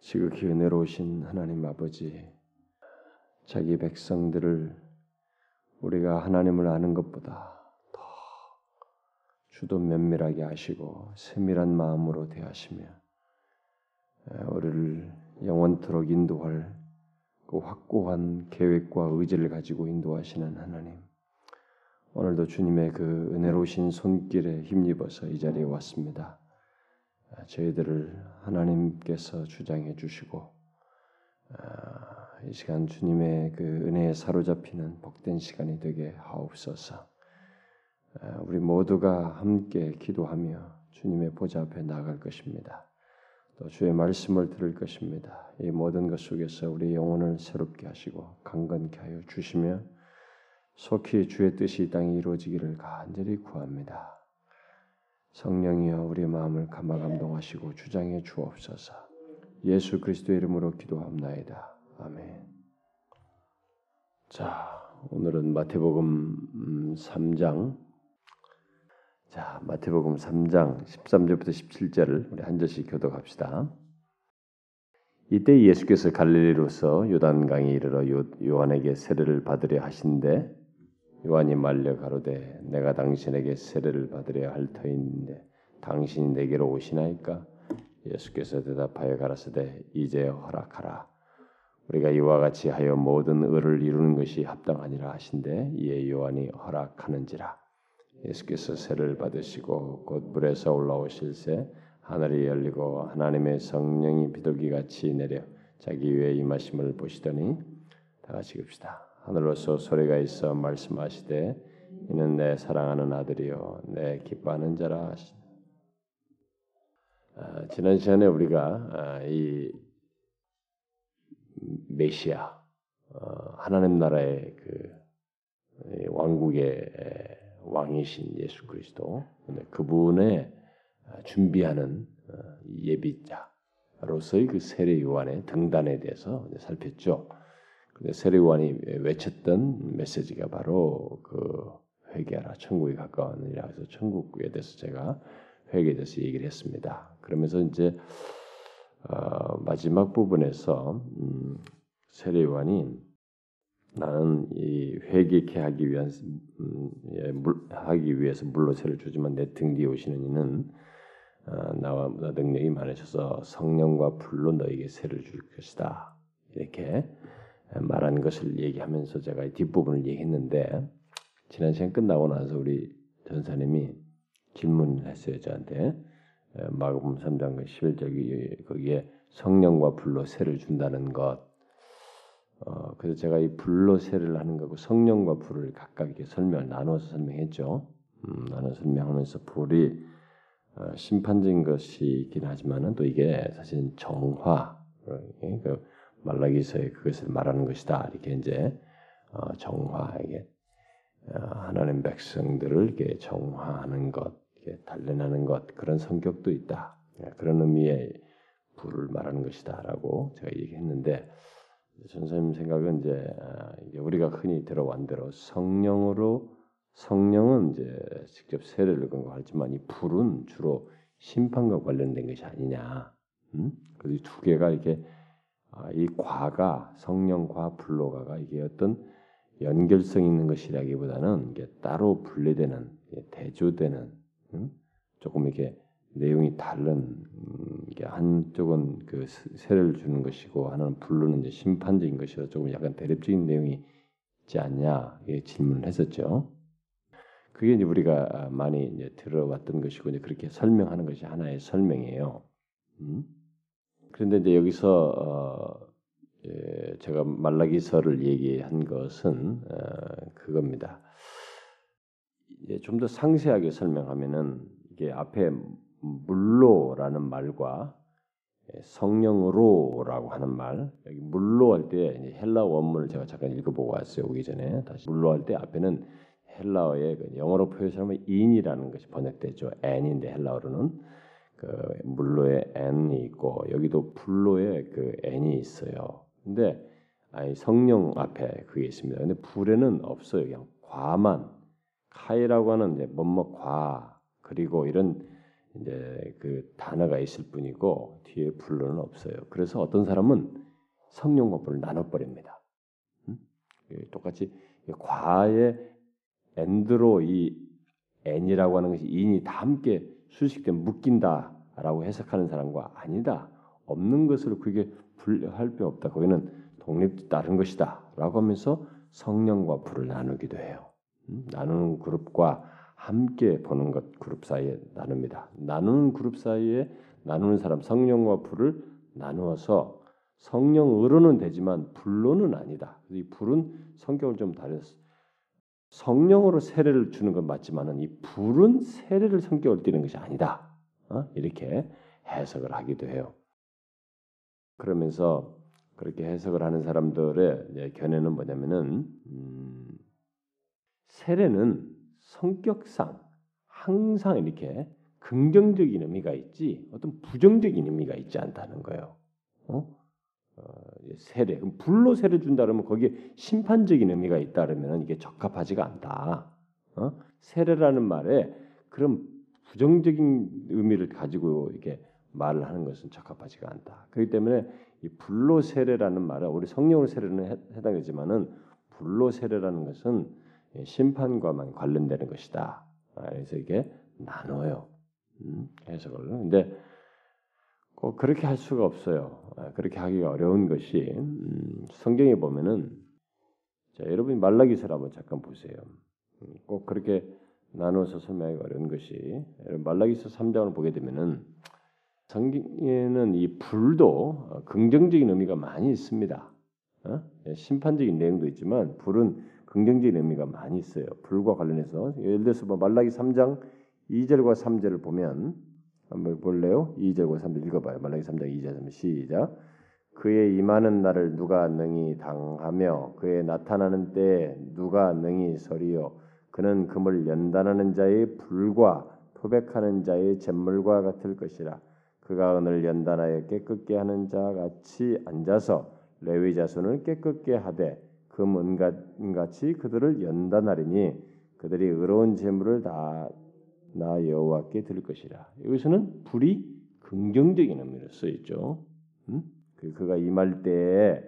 지극히 은혜로우신 하나님 아버지, 자기 백성들을 우리가 하나님을 아는 것보다 더 주도 면밀하게 하시고 세밀한 마음으로 대하시며 우리를 영원토록 인도할 그 확고한 계획과 의지를 가지고 인도하시는 하나님. 오늘도 주님의 그 은혜로우신 손길에 힘입어서 이 자리에 왔습니다. 저희들을 하나님께서 주장해 주시고 이 시간 주님의 그 은혜에 사로잡히는 복된 시간이 되게 하옵소서. 우리 모두가 함께 기도하며 주님의 보좌 앞에 나갈 것입니다. 또 주의 말씀을 들을 것입니다. 이 모든 것 속에서 우리 영혼을 새롭게 하시고 강건케 하여 주시며 속히 주의 뜻이 이 땅에 이루어지기를 간절히 구합니다. 성령이여 우리 마음을 감화 감동하시고 주장해 주옵소서. 예수 그리스도의 이름으로 기도합나이다. 아멘. 자, 오늘은 마태복음 3장 음, 자, 마태복음 3장 13절부터 17절을 우리 한 절씩 교독합시다. 이때 예수께서 갈릴리로서 요단강에 이르러 요한에게 세례를 받으려 하신데 요한이 말려 가로되 내가 당신에게 세례를 받으려 할 터인데 당신이 내게로 오시나이까? 예수께서 대답하여 가라사대 이제 허락하라. 우리가 이와 같이 하여 모든 의를 이루는 것이 합당하니라 하신데 이에 요한이 허락하는지라. 예수께서 세를 받으시고 곧 물에서 올라오실새 하늘이 열리고 하나님의 성령이 비둘기 같이 내려 자기 위에 임하심을 보시더니 다 같이 읍시다. 하늘로서 소리가 있어 말씀하시되 이는 내 사랑하는 아들이요 내 기뻐하는 자라 하시. 아, 지난 시간에 우리가 아, 이 메시아 어, 하나님 나라의 그 왕국의 왕이신 예수 그리스도 그분의 아, 준비하는 어, 예비자로서의 그 세례 요한의 등단에 대해서 살폈죠. 세례관이 외쳤던 메시지가 바로 그 회개하라 천국이 가까웠느니라 해서 천국에 대해서 제가 회개에 대해서 얘기를 했습니다. 그러면서 이제 어, 마지막 부분에서 음, 세례관이 나는 이 회개케 하기 위한 음, 예, 물, 하기 위해서 물로 세를 주지만 내 등 뒤에 오시는 이는 어, 나와 능력이 많으셔서 성령과 불로 너에게 세를 줄 것이다. 이렇게 말한 것을 얘기하면서 제가 뒷부분을 얘기했는데 지난 시간 끝나고 나서 우리 전사님이 질문을 했어요 저한테 마가복음 3장 11절 거기에 성령과 불로 세를 준다는 것 어, 그래서 제가 이 불로 세를 하는 거고 성령과 불을 각각 이렇게 설명을 나눠서 설명했죠. 음, 나눠 설명하면서 불이 어, 심판적인 것이긴 하지만은 또 이게 사실 정화, 그 말라기서에 그것을 말하는 것이다. 이렇게 이제 어, 정화에게 어, 하나님 백성들을 이렇게 정화하는 것, 이렇게 단련하는 것 그런 성격도 있다. 예, 그런 의미의 불을 말하는 것이다라고 제가 얘기했는데 전사님 생각은 아, 이제 우리가 흔히 들어온 대로 성령으로 성령은 이제 직접 세례를 건거하지만 이 불은 주로 심판과 관련된 것이 아니냐. 음? 그래서 두 개가 이렇게 아, 이 과가 성령과 불로가가 이게 어떤 연결성 있는 것이라기보다는 이게 따로 분리되는 대조되는 음? 조금 이렇게 내용이 다른 음, 이게 한쪽은 그 세를 주는 것이고 하나는 불로는 이제 심판적인 것이라 조금 약간 대립적인 내용이 있지 않냐 이 질문을 했었죠. 그게 이제 우리가 많이 이제 들어왔던 것이고 이제 그렇게 설명하는 것이 하나의 설명이에요. 음? 그런데 이제 여기서 어, 예, 제가 말라기서를 얘기한 것은 어, 그겁니다. 좀더 상세하게 설명하면은 이게 앞에 물로라는 말과 성령으로라고 하는 말 여기 물로 할 때 헬라 원문을 제가 잠깐 읽어보고 왔어요 오기 전에. 다시 물로 할 때 앞에는 헬라어의 그 영어로 표현하면 in이라는 것이 번역되죠. N인데 헬라어로는 그 물로에 n이 있고 여기도 불로에 그 n이 있어요. 근데 아니 성령 앞에 그게 있습니다. 근데 불에는 없어요. 그냥 과만 카이라고 하는 이제 뭐뭐 과 그리고 이런 이제 그 단어가 있을 뿐이고 뒤에 불로는 없어요. 그래서 어떤 사람은 성령과 불을 나눠 버립니다. 음? 똑같이 과의 엔드로 이 n이라고 하는 것이 인이 다 함께 수식된 묶인다라고 해석하는 사람과 아니다 없는 것으로 그게 분할 필요 없다. 거기는 독립 다른 것이다라고 하면서 성령과 불을 나누기도 해요. 음? 나누는 그룹과 함께 보는 것 그룹 사이에 나눕니다. 나누는 그룹 사이에 나누는 사람 성령과 불을 나누어서 성령으로는 되지만 불로는 아니다. 이 불은 성격을 좀 다르서 성령으로 세례를 주는 건 맞지만은 이 불은 세례를 성격을 띠는 것이 아니다. 어? 이렇게 해석을 하기도 해요. 그러면서 그렇게 해석을 하는 사람들의 견해는 뭐냐면은 음, 세례는 성격상 항상 이렇게 긍정적인 의미가 있지 어떤 부정적인 의미가 있지 않다는 거예요. 어? 어, 세례 그럼 불로 세례 준다 그러면 거기에 심판적인 의미가 있다 그러면 이게 적합하지가 않다. 어? 세례라는 말에 그런 부정적인 의미를 가지고 이렇게 말을 하는 것은 적합하지가 않다. 그렇기 때문에 이 불로 세례라는 말은 우리 성령으로 세례는 해당되지만은 불로 세례라는 것은 심판과만 관련되는 것이다. 아, 그래서 이게 나눠요. 음, 해석을. 근데 꼭 그렇게 할 수가 없어요. 아, 그렇게 하기가 어려운 것이 음, 성경에 보면은 자, 여러분이 말라기서를 한번 잠깐 보세요. 음, 꼭 그렇게 나눠서 설명하기 어려운 것이 말라기서 3장을 보게 되면은 성경에는 이 불도 어, 긍정적인 의미가 많이 있습니다. 어? 예, 심판적인 내용도 있지만 불은 긍정적인 의미가 많이 있어요. 불과 관련해서 예를 들어서 뭐 말라기 3장 2절과 3절을 보면 한번 볼래요? 2절과 3절 읽어봐요. 말라기 3장 2절 3절 시작. 그의 임하는 날을 누가 능히 당하며 그의 나타나는 때에 누가 능히 서리요 그는 금을 연단하는 자의 불과 토백하는 자의 잿물과 같을 것이라 그가 은을 연단하여 깨끗게 하는 자 같이 앉아서 레위 자손을 깨끗게 하되 금 은같이 그들을 연단하리니 그들이 의로운 재물을 다 나 여호와께 드릴 것이라. 여기서는 불이 긍정적인 의미로 쓰였죠. 음? 그 그가 임할 때에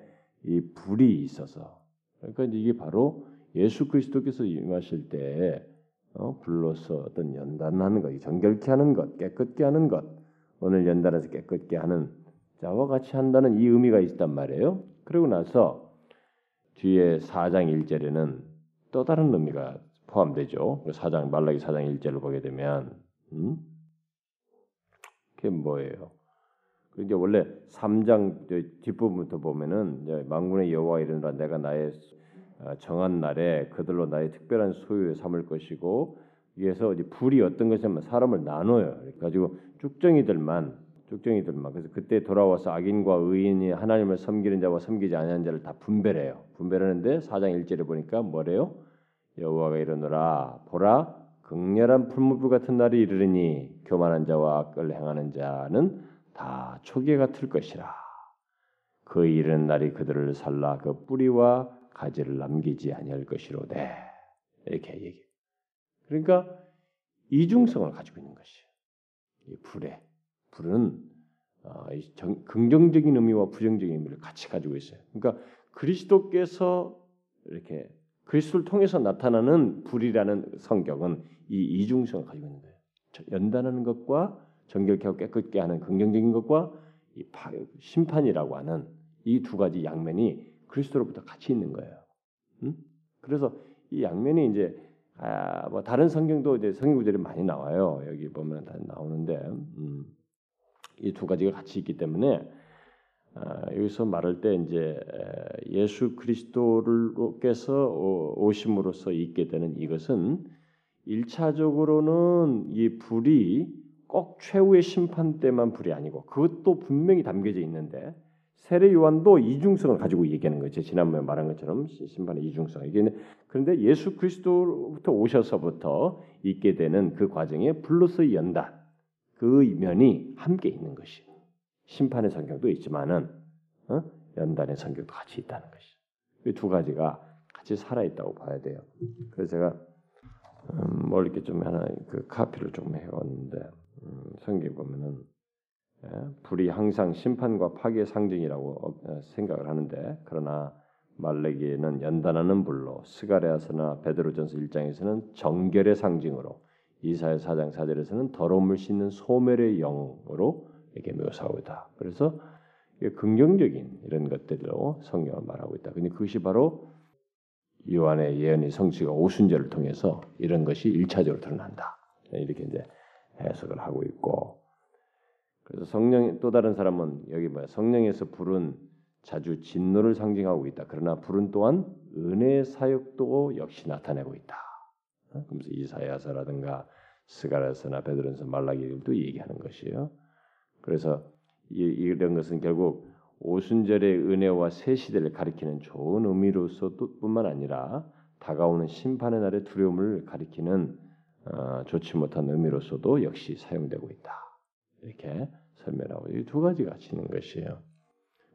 이 불이 있어서 그러니까 이게 바로 예수 그리스도께서 임하실 때 어, 불로서 어떤 연단하는 것, 정결케 하는 것, 깨끗게 하는 것, 오늘 연단해서 깨끗게 하는 자와 같이 한다는 이 의미가 있단 말이에요. 그리고 나서 뒤에 4장 1절에는 또 다른 의미가 포함되죠. 4장 말라기 4장 1절을 보게 되면 음? 그게 뭐예요? 이제 원래 3장 뒷부분부터 보면은 이제 만군의 여호와 이르노라 내가 나의 어, 정한 날에 그들로 나의 특별한 소유에 삼을 것이고 위에서 이제 불이 어떤 것이냐면 사람을 나눠요. 그래가지고 쭉정이들만 쭉정이들만 그래서 그때 돌아와서 악인과 의인이 하나님을 섬기는 자와 섬기지 아니하는 자를 다 분별해요. 분별하는데 사장 1절에 보니까 뭐래요? 여호와가 이르노라 보라 극렬한 풀무불 같은 날이 이르르니 교만한 자와 악을 행하는 자는 다 초계 같을 것이라. 그 이른 날이 그들을 살라 그 뿌리와 가지를 남기지 아니할 것이로되 이렇게 얘기. 그러니까 이중성을 가지고 있는 것이에요. 이 불에 불은 어, 정, 긍정적인 의미와 부정적인 의미를 같이 가지고 있어요. 그러니까 그리스도께서 이렇게 그리스도를 통해서 나타나는 불이라는 성격은 이 이중성을 가지고 있는 거예요. 연단하는 것과 정결케 하고 깨끗게 하는 긍정적인 것과 이 심판이라고 하는 이 두 가지 양면이 그리스도로부터 같이 있는 거예요. 음? 그래서 이 양면이 이제 아, 뭐 다른 성경도 이제 성경 구절이 많이 나와요. 여기 보면 다 나오는데 음, 이 두 가지가 같이 있기 때문에 아, 여기서 말할 때 이제 예수 그리스도를께서 오심으로써 있게 되는 이것은 일차적으로는 이 불이 꼭 최후의 심판 때만 불이 아니고 그것도 분명히 담겨져 있는데 세례 요한도 이중성을 가지고 얘기하는 거죠. 지난번에 말한 것처럼 심판의 이중성. 이게 그런데 예수 그리스도부터 오셔서부터 있게 되는 그 과정에 불로서의 연단 그 면이 함께 있는 것이 심판의 성격도 있지만은 어? 연단의 성격도 같이 있다는 것이. 이 두 가지가 같이 살아 있다고 봐야 돼요. 그래서 제가 음, 뭘 이렇게 좀 하나 그 카피를 좀 해왔는데 음, 성경 보면은 예, 불이 항상 심판과 파괴의 상징이라고 어, 생각을 하는데 그러나 말레기에는 연단하는 불로 스가랴서나 베드로전서 1장에서는 정결의 상징으로 이사야 4장 4절에서는 더러움을 씻는 소멸의 영으로 이렇게 묘사하고 있다. 그래서 긍정적인 이런 것들로 성경을 말하고 있다. 근데 그것이 바로 요한의 예언의 성취가 오순절을 통해서 이런 것이 일차적으로 드러난다. 이렇게 이제 해석을 하고 있고 그래서 성령 또 다른 사람은 여기 뭐야 성령에서 불은 자주 진노를 상징하고 있다. 그러나 불은 또한 은혜의 사역도 역시 나타내고 있다. 어? 그러면서 이사야서라든가 스가랴서나 베드로서 말라기들도 얘기하는 것이에요. 그래서 이, 이런 것은 결국 오순절의 은혜와 새 시대를 가리키는 좋은 의미로서 뿐만 아니라 다가오는 심판의 날의 두려움을 가리키는 어, 좋지 못한 의미로서도 역시 사용되고 있다. 이렇게 설명하고 이 두 가지가 지는 것이에요.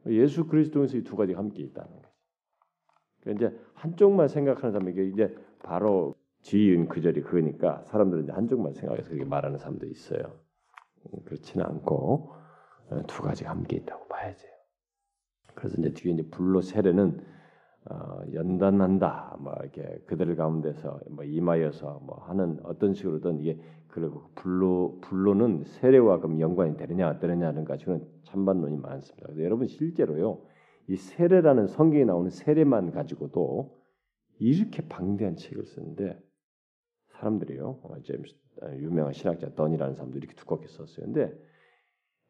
예수 그리스도에서 이 두 가지가 함께 있다는 거죠. 그러니까 이제 한쪽만 생각하는 사람에게 이제 바로 지은 그 절이 그거니까 사람들은 이제 한쪽만 생각해서 그렇게 말하는 사람도 있어요. 음, 그렇지는 않고 어, 두 가지가 함께 있다고 봐야죠. 그래서 이제 뒤에 이제 불로 세례는 어, 연단한다, 뭐 이렇게 그들 가운데서 뭐 임하여서 뭐 하는 어떤 식으로든 이게 그리고 불로 불로는 세례와 그럼 연관이 되느냐 안 되느냐는 가지고는 찬반론이 많습니다. 여러분 실제로요 이 세례라는 성경에 나오는 세례만 가지고도 이렇게 방대한 책을 쓰는데 사람들이요 어, 제임스 아, 유명한 신학자 던이라는 사람도 이렇게 두껍게 썼어요. 근데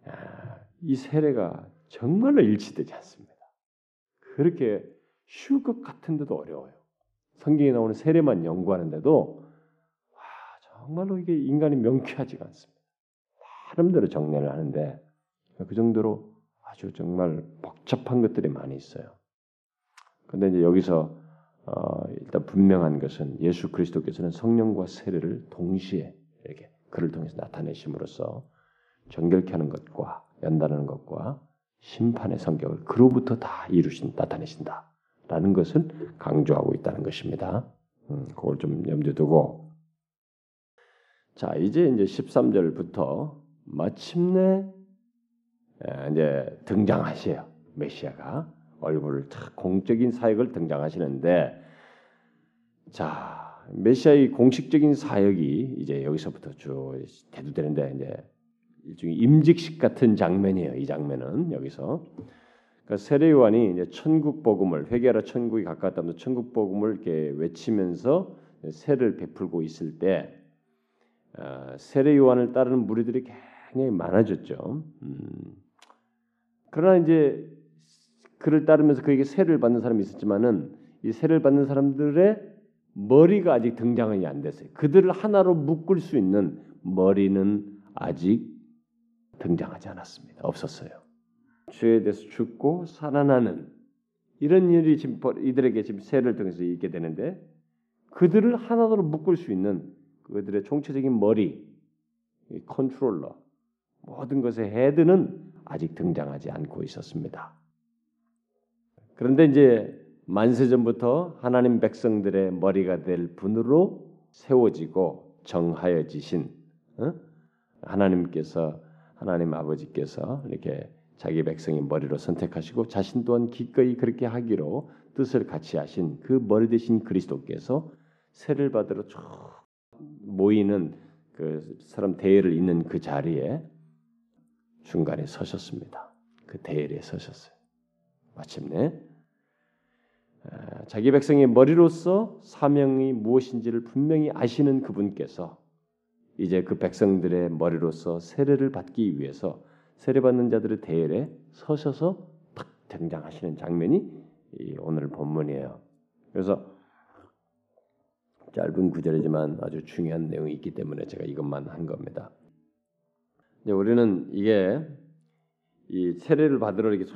아, 이 세례가 정말로 일치되지 않습니다. 그렇게 쉬울 것 같은데도 어려워요. 성경에 나오는 세례만 연구하는데도 와, 정말로 이게 인간이 명쾌하지가 않습니다. 나름대로 정리를 하는데 그 정도로 아주 정말 복잡한 것들이 많이 있어요. 근데 이제 여기서 어, 일단 분명한 것은 예수 그리스도께서는 성령과 세례를 동시에 이렇게 그를 통해서 나타내심으로써 정결케 하는 것과 연단하는 것과 심판의 성격을 그로부터 다 이루신 나타내신다라는 것을 강조하고 있다는 것입니다. 음, 그걸 좀 염두에 두고 자 이제 이제 13절부터 마침내 이제 등장하셔요 메시아가 얼굴을 탁 공적인 사역을 등장하시는데 자 메시아의 공식적인 사역이 이제 여기서부터 쭉 대두되는데 이제 일종의 임직식 같은 장면이에요. 이 장면은 여기서 그러니까 세례 요한이 이제 천국 복음을 회개하라 천국이 가까웠다면 천국 복음을 이렇게 외치면서 세를 베풀고 있을 때 어, 세례 요한을 따르는 무리들이 굉장히 많아졌죠. 음. 그러나 이제 그를 따르면서 그에게 세를 받는 사람이 있었지만은 이 세를 받는 사람들의 머리가 아직 등장이 안 됐어요. 그들을 하나로 묶을 수 있는 머리는 아직 등장하지 않았습니다. 없었어요. 죄에 대해서 죽고 살아나는 이런 일이 지금 이들에게 지금 세를 통해서 있게 되는데 그들을 하나로 묶을 수 있는 그들의 총체적인 머리, 컨트롤러, 모든 것의 head는 아직 등장하지 않고 있었습니다. 그런데 이제 만세 전부터 하나님 백성들의 머리가 될 분으로 세워지고 정하여지신 어? 하나님께서 하나님 아버지께서 이렇게 자기 백성의 머리로 선택하시고 자신 또한 기꺼이 그렇게 하기로 뜻을 같이 하신 그 머리 대신 그리스도께서 세를 받으러 쭉 모이는 그 사람 대회를 잇는 그 자리에 중간에 서셨습니다. 그 대회에 서셨어요. 마침내 자기 백성의 머리로서 사명이 무엇인지를 분명히 아시는 그분께서 이제 그 백성들의 머리로서 세례를 받기 위해서 세례받는 자들의 대열에 서셔서 탁 등장하시는 장면이 오늘 본문이에요. 그래서 짧은 구절이지만 아주 중요한 내용이 있기 때문에 제가 이것만 한 겁니다. 우리는 이게 이 세례를 받으러 이렇게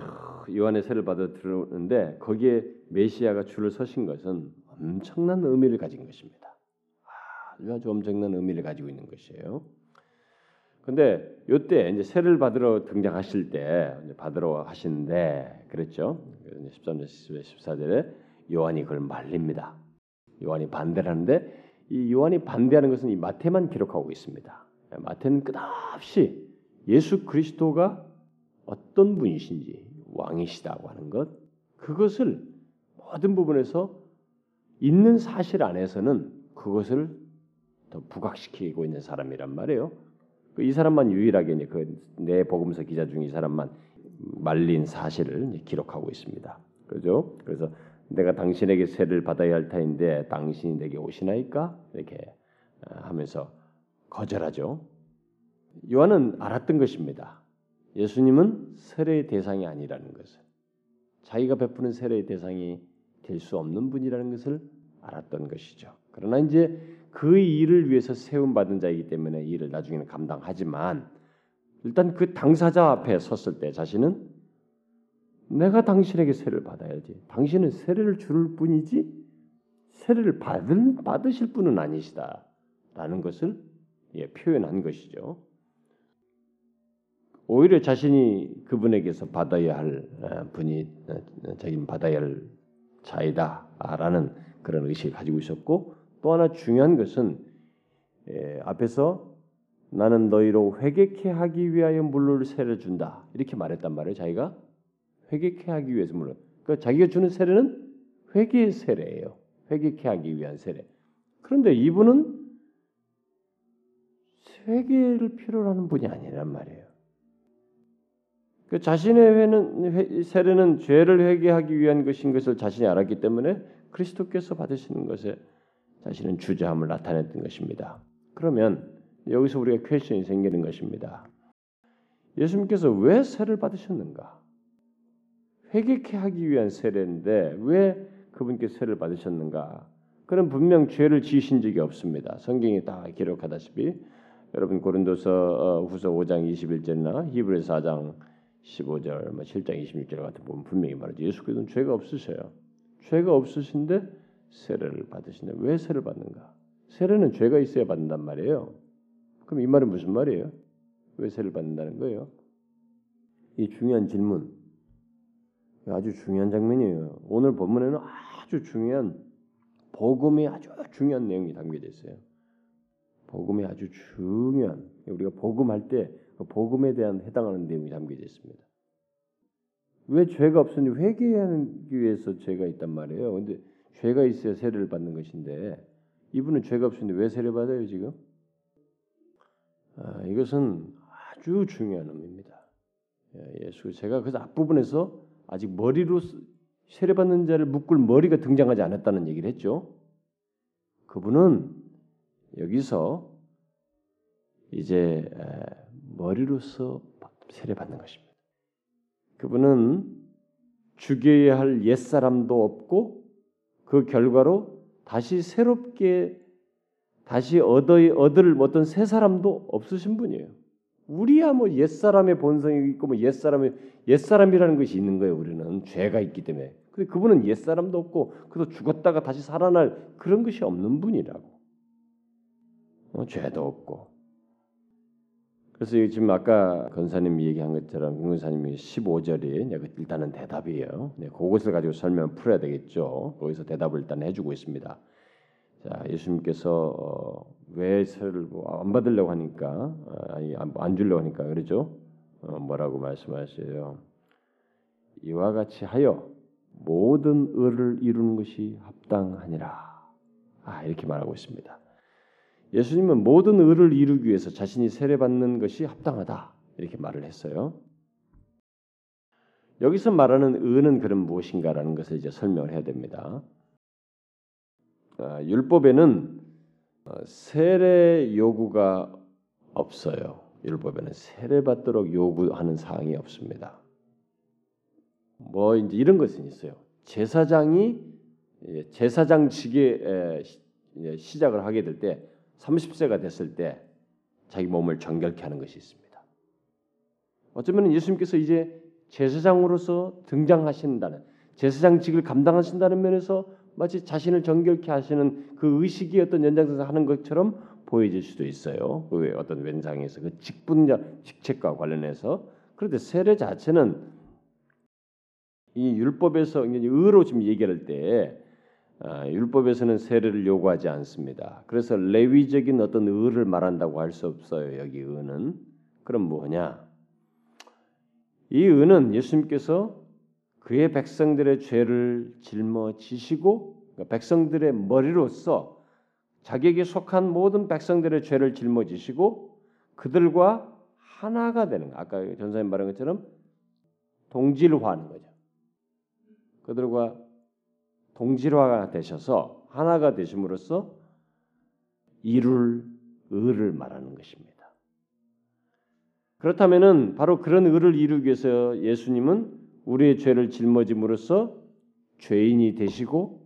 요한의 세례를 받아 들어오는데 거기에 메시아가 줄을 서신 것은 엄청난 의미를 가진 것입니다. 아주 엄청난 의미를 가지고 있는 것이에요. 근데 요때 이제 세를 받으러 등장하실 때 받으러 하시는데 그랬죠. 13절 14절에 요한이 그걸 말립니다. 요한이 반대를 하는데 이 요한이 반대하는 것은 이 마태만 기록하고 있습니다. 마태는 끝없이 예수 그리스도가 어떤 분이신지 왕이시다고 하는 것 그것을 모든 부분에서 있는 사실 안에서는 그것을 더 부각시키고 있는 사람이란 말이에요. 그이 사람만 유일하게 그내 복음서 기자 중 이 사람만 말린 사실을 기록하고 있습니다. 그죠? 그래서 내가 당신에게 세를 받아야 할 터인데 당신이 내게 오시나이까 이렇게 어, 하면서 거절하죠. 요한은 알았던 것입니다. 예수님은 세례의 대상이 아니라는 것을 자기가 베푸는 세례의 대상이 될 수 없는 분이라는 것을 알았던 것이죠. 그러나 이제 그 일을 위해서 세움 받은 자이기 때문에 이 일을 나중에는 감당하지만 일단 그 당사자 앞에 섰을 때 자신은 내가 당신에게 세를 받아야지. 당신은 세례를 줄 뿐이지 세례를 받을 받으실 분은 아니시다라는 것을 예, 표현한 것이죠. 오히려 자신이 그분에게서 받아야 할 어, 분이 어, 자기는 받아야 할 자이다라는 그런 의식을 가지고 있었고 또 하나 중요한 것은 예, 앞에서 나는 너희로 회개케 하기 위하여 물을 세례 준다 이렇게 말했단 말이에요. 자기가 회개케 하기 위해서 물을 그러니까 자기가 주는 세례는 회개의 세례예요. 회개케 하기 위한 세례. 그런데 이분은 회개를 필요로 하는 분이 아니란 말이에요. 그 자신의 회는, 세례는 죄를 회개하기 위한 것인 것을 자신이 알았기 때문에 그리스도께서 받으시는 것에 자신은 주저함을 나타냈던 것입니다. 그러면 여기서 우리가 퀘션이 생기는 것입니다. 예수님께서 왜 세를 받으셨는가? 회개케 하기 위한 세례인데 왜 그분께 세를 받으셨는가? 그는 분명 죄를 지으신 적이 없습니다. 성경이 다 기록하다시피 여러분 고린도서 어, 후서 5장 21절이나 히브리서 4장 15절, 뭐 7장 26절 같은 보면 분명히 말하죠. 예수 그리스도는 죄가 없으셔요. 죄가 없으신데 세례를 받으신다. 왜 세례를 받는가? 세례는 죄가 있어야 받는단 말이에요. 그럼 이 말은 무슨 말이에요? 왜 세례를 받는다는 거예요? 이 중요한 질문. 아주 중요한 장면이에요. 오늘 본문에는 아주 중요한 복음이 아주 중요한 내용이 담겨져 있어요. 복음이 아주 중요한 우리가 복음할 때그 복음에 대한 해당하는 내용이 담겨져 있습니다. 왜 죄가 없으니 회개하기 위해서 죄가 있단 말이에요. 근데 죄가 있어야 세례를 받는 것인데 이분은 죄가 없으니 왜 세례 받아요 지금? 아, 이것은 아주 중요한 의미입니다. 예, 예수 제가 그 앞부분에서 아직 머리로 세례 받는 자를 묶을 머리가 등장하지 않았다는 얘기를 했죠. 그분은 여기서 이제 머리로서 세례 받는 것입니다. 그분은 죽여야 할 옛 사람도 없고 그 결과로 다시 새롭게 다시 얻어 얻을 어떤 새 사람도 없으신 분이에요. 우리야 뭐 옛사람의 본성이 있고 뭐 옛사람의 옛사람이라는 것이 있는 거예요. 우리는 죄가 있기 때문에. 근데 그분은 옛사람도 없고 그래서 죽었다가 다시 살아날 그런 것이 없는 분이라고. 어, 죄도 없고. 그래서 지금 아까 건사님이 얘기한 것처럼 김건사님이 15절이 일단은 대답이에요. 네, 그것을 가지고 설명 풀어야 되겠죠. 거기서 대답을 일단 해주고 있습니다. 자, 예수님께서 어, 왜 세를 뭐안 받으려고 하니까 어, 아니 안, 안 주려고 하니까 그러죠. 어, 뭐라고 말씀하세요? 이와 같이 하여 모든 의를 이루는 것이 합당하니라. 아 이렇게 말하고 있습니다. 예수님은 모든 의를 이루기 위해서 자신이 세례받는 것이 합당하다 이렇게 말을 했어요. 여기서 말하는 의는 그럼 무엇인가라는 것을 이제 설명을 해야 됩니다. 아, 율법에는 어, 세례 요구가 없어요. 율법에는 세례 받도록 요구하는 사항이 없습니다. 뭐 이제 이런 것은 있어요. 제사장이 제사장직에 시작을 하게 될 때 30세가 됐을 때 자기 몸을 정결케 하는 것이 있습니다. 어쩌면 예수님께서 이제 제사장으로서 등장하신다는 제사장직을 감당하신다는 면에서 마치 자신을 정결케 하시는 그 의식이 어떤 연장선에서 하는 것처럼 보여질 수도 있어요. 그 어떤 왼상에서 그 직분자 직책과 관련해서 그런데 세례 자체는 이 율법에서 의로 지금 얘기할 때 아, 율법에서는 세례를 요구하지 않습니다. 그래서 레위적인 어떤 의를 말한다고 할 수 없어요. 여기 의는 그럼 뭐냐? 이 의는 예수님께서 그의 백성들의 죄를 짊어지시고 그러니까 백성들의 머리로서 자기에게 속한 모든 백성들의 죄를 짊어지시고 그들과 하나가 되는 거. 아까 전사님 말한 것처럼 동질화하는 거죠. 그들과 동질화가 되셔서 하나가 되심으로써 이룰 의를 말하는 것입니다. 그렇다면은 바로 그런 의를 이루기 위해서 예수님은 우리의 죄를 짊어짐으로써 죄인이 되시고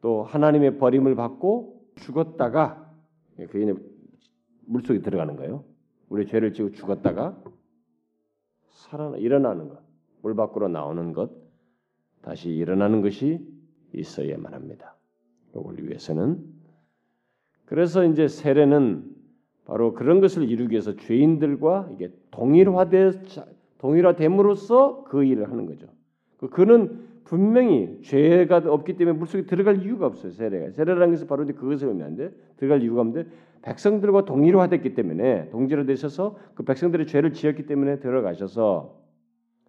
또 하나님의 버림을 받고 죽었다가 그인의 물속에 들어가는 거예요. 우리 죄를 지고 죽었다가 살아 일어나는 것, 물 밖으로 나오는 것, 다시 일어나는 것이 있어야만 합니다. 이걸 위해서는 그래서 이제 세례는 바로 그런 것을 이루기 위해서 죄인들과 이게 동일화돼 동일화됨으로써 그 일을 하는 거죠. 그 그는 분명히 죄가 없기 때문에 물속에 들어갈 이유가 없어요. 세례가 세례라는 것은 바로 그것을 의미하는데 들어갈 이유가 없는데 백성들과 동일화됐기 때문에 동질화되셔서 그 백성들의 죄를 지었기 때문에 들어가셔서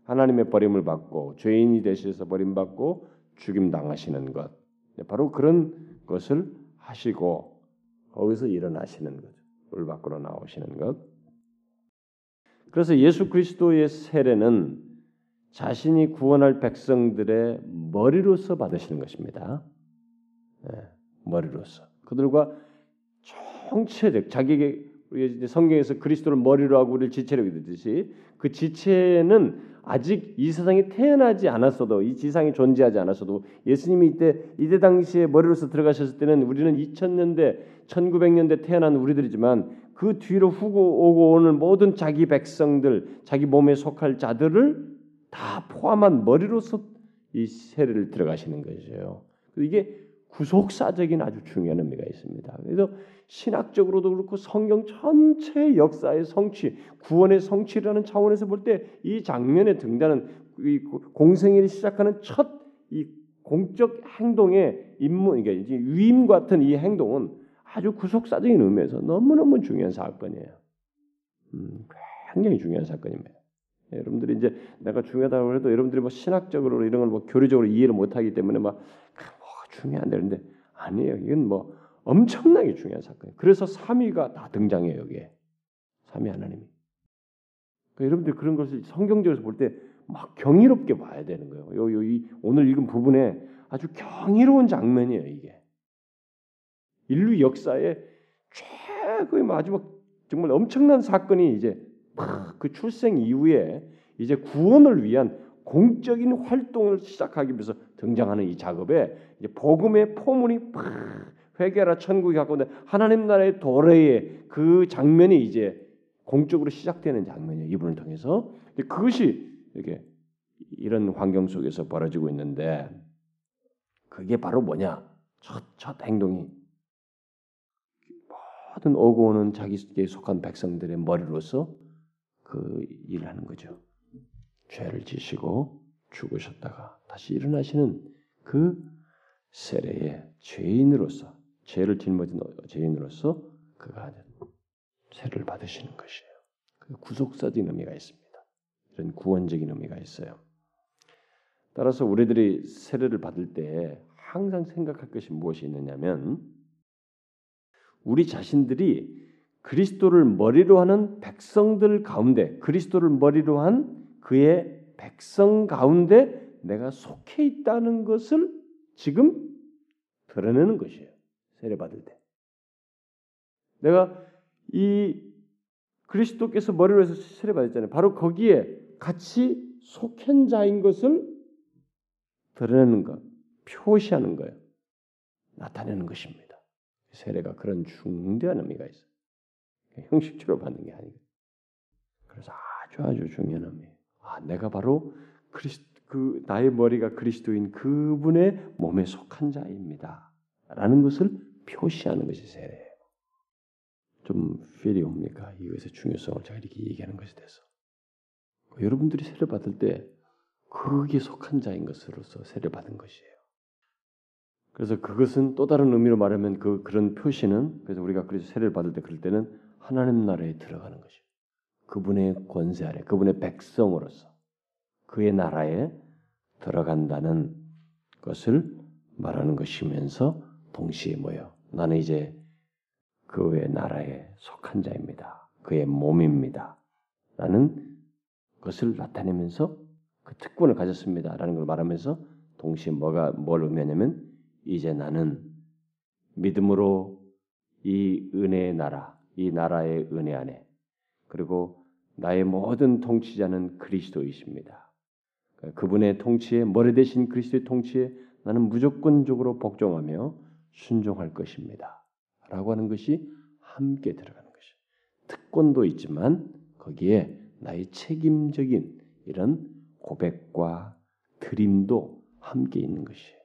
하나님의 버림을 받고 죄인이 되셔서 버림받고 죽임 당하시는 것 바로 그런 것을 하시고 거기서 일어나시는 거죠. 물 밖으로 나오시는 것. 그래서 예수 그리스도의 세례는 자신이 구원할 백성들의 머리로서 받으시는 것입니다. 네, 머리로서 그들과 총체적 자기에게 성경에서 그리스도를 머리로 하고 우리를 지체로 여기듯이 그 지체는 아직 이 세상에 태어나지 않았어도 이 지상에 존재하지 않았어도 예수님이 이때 이때 당시에 머리로서 들어가셨을 때는 우리는 2000년대 1900년대 태어난 우리들이지만 그 뒤로 후고 오고 오는 모든 자기 백성들 자기 몸에 속할 자들을 다 포함한 머리로서 이 세례를 들어가시는 것이에요. 이게 구속사적인 아주 중요한 의미가 있습니다. 그래서 신학적으로도 그렇고 성경 전체 역사의 성취, 구원의 성취라는 차원에서 볼 때 이 장면에 등장하는 이 공생일이 시작하는 첫 이 공적 행동의 임무, 그러니까 위임 같은 이 행동은 아주 구속사적인 의미에서 너무너무 중요한 사건이에요. 음, 굉장히 중요한 사건입니다. 여러분들이 이제 내가 중요하다고 해도 여러분들이 뭐 신학적으로 이런 걸 뭐 교리적으로 이해를 못하기 때문에 막 중요한데 그런데 아니에요. 이건 뭐 엄청나게 중요한 사건이에요. 그래서 삼위가 다 등장해요 여기에 삼위 하나님이. 그러니까 여러분들 그런 것을 성경적으로 볼 때 막 경이롭게 봐야 되는 거예요. 요, 요, 이 오늘 읽은 부분에 아주 경이로운 장면이에요 이게. 인류 역사의 최고의 마지막 정말 엄청난 사건이 이제 그 출생 이후에 이제 구원을 위한 공적인 활동을 시작하기 위해서 등장하는 이 작업에 이제 복음의 포문이 팍 회개라 천국이 가까운데 하나님 나라의 도래의 그 장면이 이제 공적으로 시작되는 장면이에요. 이분을 통해서 그것이 이렇게 이런 환경 속에서 벌어지고 있는데 그게 바로 뭐냐? 첫, 첫 행동이 모든 오고 오는 자기에 속한 백성들의 머리로서 그 일을 하는 거죠. 죄를 지시고 죽으셨다가 다시 일어나시는 그 세례의 죄인으로서 죄를 짊어진 죄인으로서 그가 세를 받으시는 것이에요. 그 구속사적인 의미가 있습니다. 이런 구원적인 의미가 있어요. 따라서 우리들이 세례를 받을 때 항상 생각할 것이 무엇이 있느냐면 우리 자신들이 그리스도를 머리로 하는 백성들 가운데 그리스도를 머리로 한 그의 백성 가운데 내가 속해 있다는 것을 지금 드러내는 것이에요. 세례 받을 때. 내가 이 그리스도께서 머리로 해서 세례 받았잖아요. 바로 거기에 같이 속한 자인 것을 드러내는 것, 표시하는 거예요. 나타내는 것입니다. 세례가 그런 중대한 의미가 있어요. 형식적으로 받는 게 아니고. 그래서 아주 아주 중요한 의미. 아, 내가 바로 그리스 그 나의 머리가 그리스도인 그분의 몸에 속한 자입니다. 라는 것을 표시하는 것이 세례예요. 좀 필이 옵니까? 이것의 중요성을 제가 이렇게 얘기하는 것에 대해서. 여러분들이 세례 받을 때 거기에 속한 자인 것으로서 세례 받은 것이에요. 그래서 그것은 또 다른 의미로 말하면 그 그런 표시는 그래서 우리가 그래서 세례를 받을 때 그럴 때는 하나님 나라에 들어가는 것이 그분의 권세 아래 그분의 백성으로서 그의 나라에 들어간다는 것을 말하는 것이면서 동시에 뭐요? 나는 이제 그의 나라에 속한 자입니다. 그의 몸입니다. 라는 것을 나타내면서 그 특권을 가졌습니다 라는 걸 말하면서 동시에 뭐가 뭘 의미하냐면 이제 나는 믿음으로 이 은혜의 나라, 이 나라의 은혜 안에 그리고 나의 모든 통치자는 그리스도이십니다. 그분의 통치에 머리 대신 그리스도의 통치에 나는 무조건적으로 복종하며 순종할 것입니다. 라고 하는 것이 함께 들어가는 것이 특권도 있지만 거기에 나의 책임적인 이런 고백과 드림도 함께 있는 것이에요.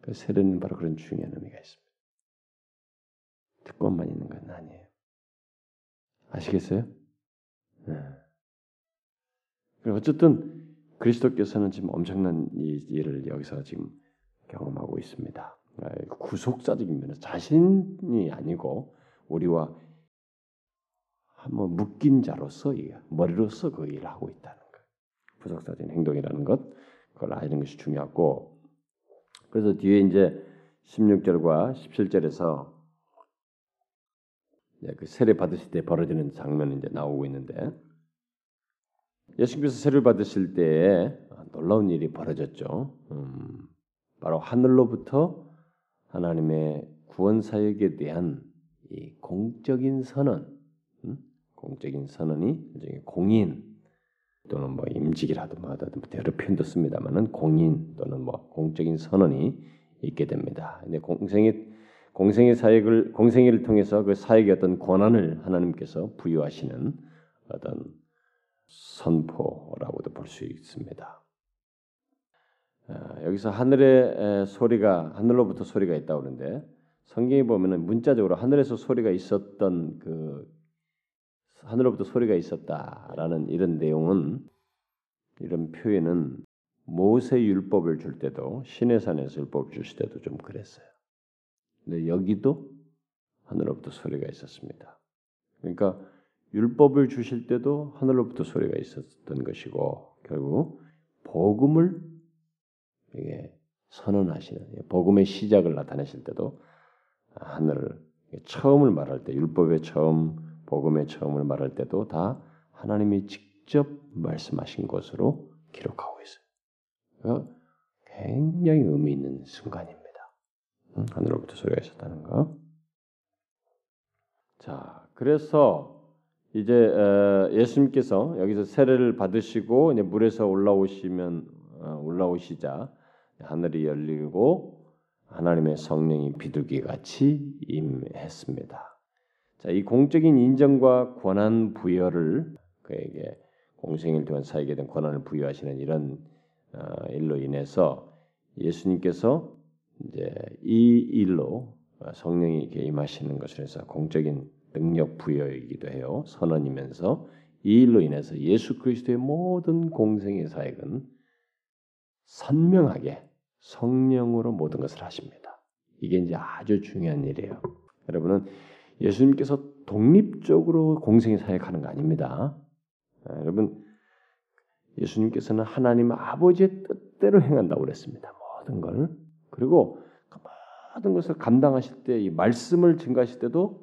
그 세례는 바로 그런 중요한 의미가 있습니다. 특권만 있는 건 아니에요. 아시겠어요? 네. 어쨌든 그리스도께서는 지금 엄청난 이 일을 여기서 지금 경험하고 있습니다. 아, 구속사적인 면에서 자신이 아니고 우리와 한번 묶인 자로서 머리로서 그 일을 하고 있다는 것. 구속사적인 행동이라는 것 그걸 아는 것이 중요하고 그래서 뒤에 이제 16절과 17절에서 그 세례 받으실 때 벌어지는 장면이 이제 나오고 있는데 예수님께서 세례를 받으실 때에 놀라운 일이 벌어졌죠. 음, 바로 하늘로부터 하나님의 구원 사역에 대한 이 공적인 선언, 음? 공적인 선언이 공인 또는 뭐 임직이라도 뭐하든 여러 표현도 씁니다만은 공인 또는 뭐 공적인 선언이 있게 됩니다. 근데 공생의 공생의 사역을 공생애를 통해서 그 사역의 어떤 권한을 하나님께서 부여하시는 어떤 선포라고도 볼 수 있습니다. 아, 여기서 하늘의 소리가 하늘로부터 소리가 있다 그러는데 성경에 보면은 문자적으로 하늘에서 소리가 있었던 그 하늘로부터 소리가 있었다라는 이런 내용은 이런 표현은 모세 율법을 줄 때도 시내산에서 율법 주실 때도 좀 그랬어요. 근데 여기도 하늘로부터 소리가 있었습니다. 그러니까 율법을 주실 때도 하늘로부터 소리가 있었던 것이고 결국 복음을 이게 선언하시는 복음의 시작을 나타내실 때도 하늘을 처음을 말할 때 율법의 처음 복음의 처음을 말할 때도 다 하나님이 직접 말씀하신 것으로 기록하고 있어요. 굉장히 의미 있는 순간입니다. 하늘로부터 소리가 있었다는 거. 자, 그래서 이제 예수님께서 여기서 세례를 받으시고 이제 물에서 올라오시면 어, 올라오시자 하늘이 열리고 하나님의 성령이 비둘기 같이 임했습니다. 자, 이 공적인 인정과 권한 부여를 그에게 공생일 동안 사에게 된 권한을 부여하시는 이런 어, 일로 인해서 예수님께서 이제 이 일로 성령이 임하시는 것을 해서 공적인 능력 부여이기도 해요. 선언이면서 이 일로 인해서 예수 그리스도의 모든 공생의 사역은 선명하게 성령으로 모든 것을 하십니다. 이게 이제 아주 중요한 일이에요. 여러분은 예수님께서 독립적으로 공생의 사역하는 거 아닙니다. 아, 여러분 예수님께서는 하나님 아버지의 뜻대로 행한다고 그랬습니다. 모든 걸 그리고 그 모든 것을 감당하실 때 이 말씀을 증가하실 때도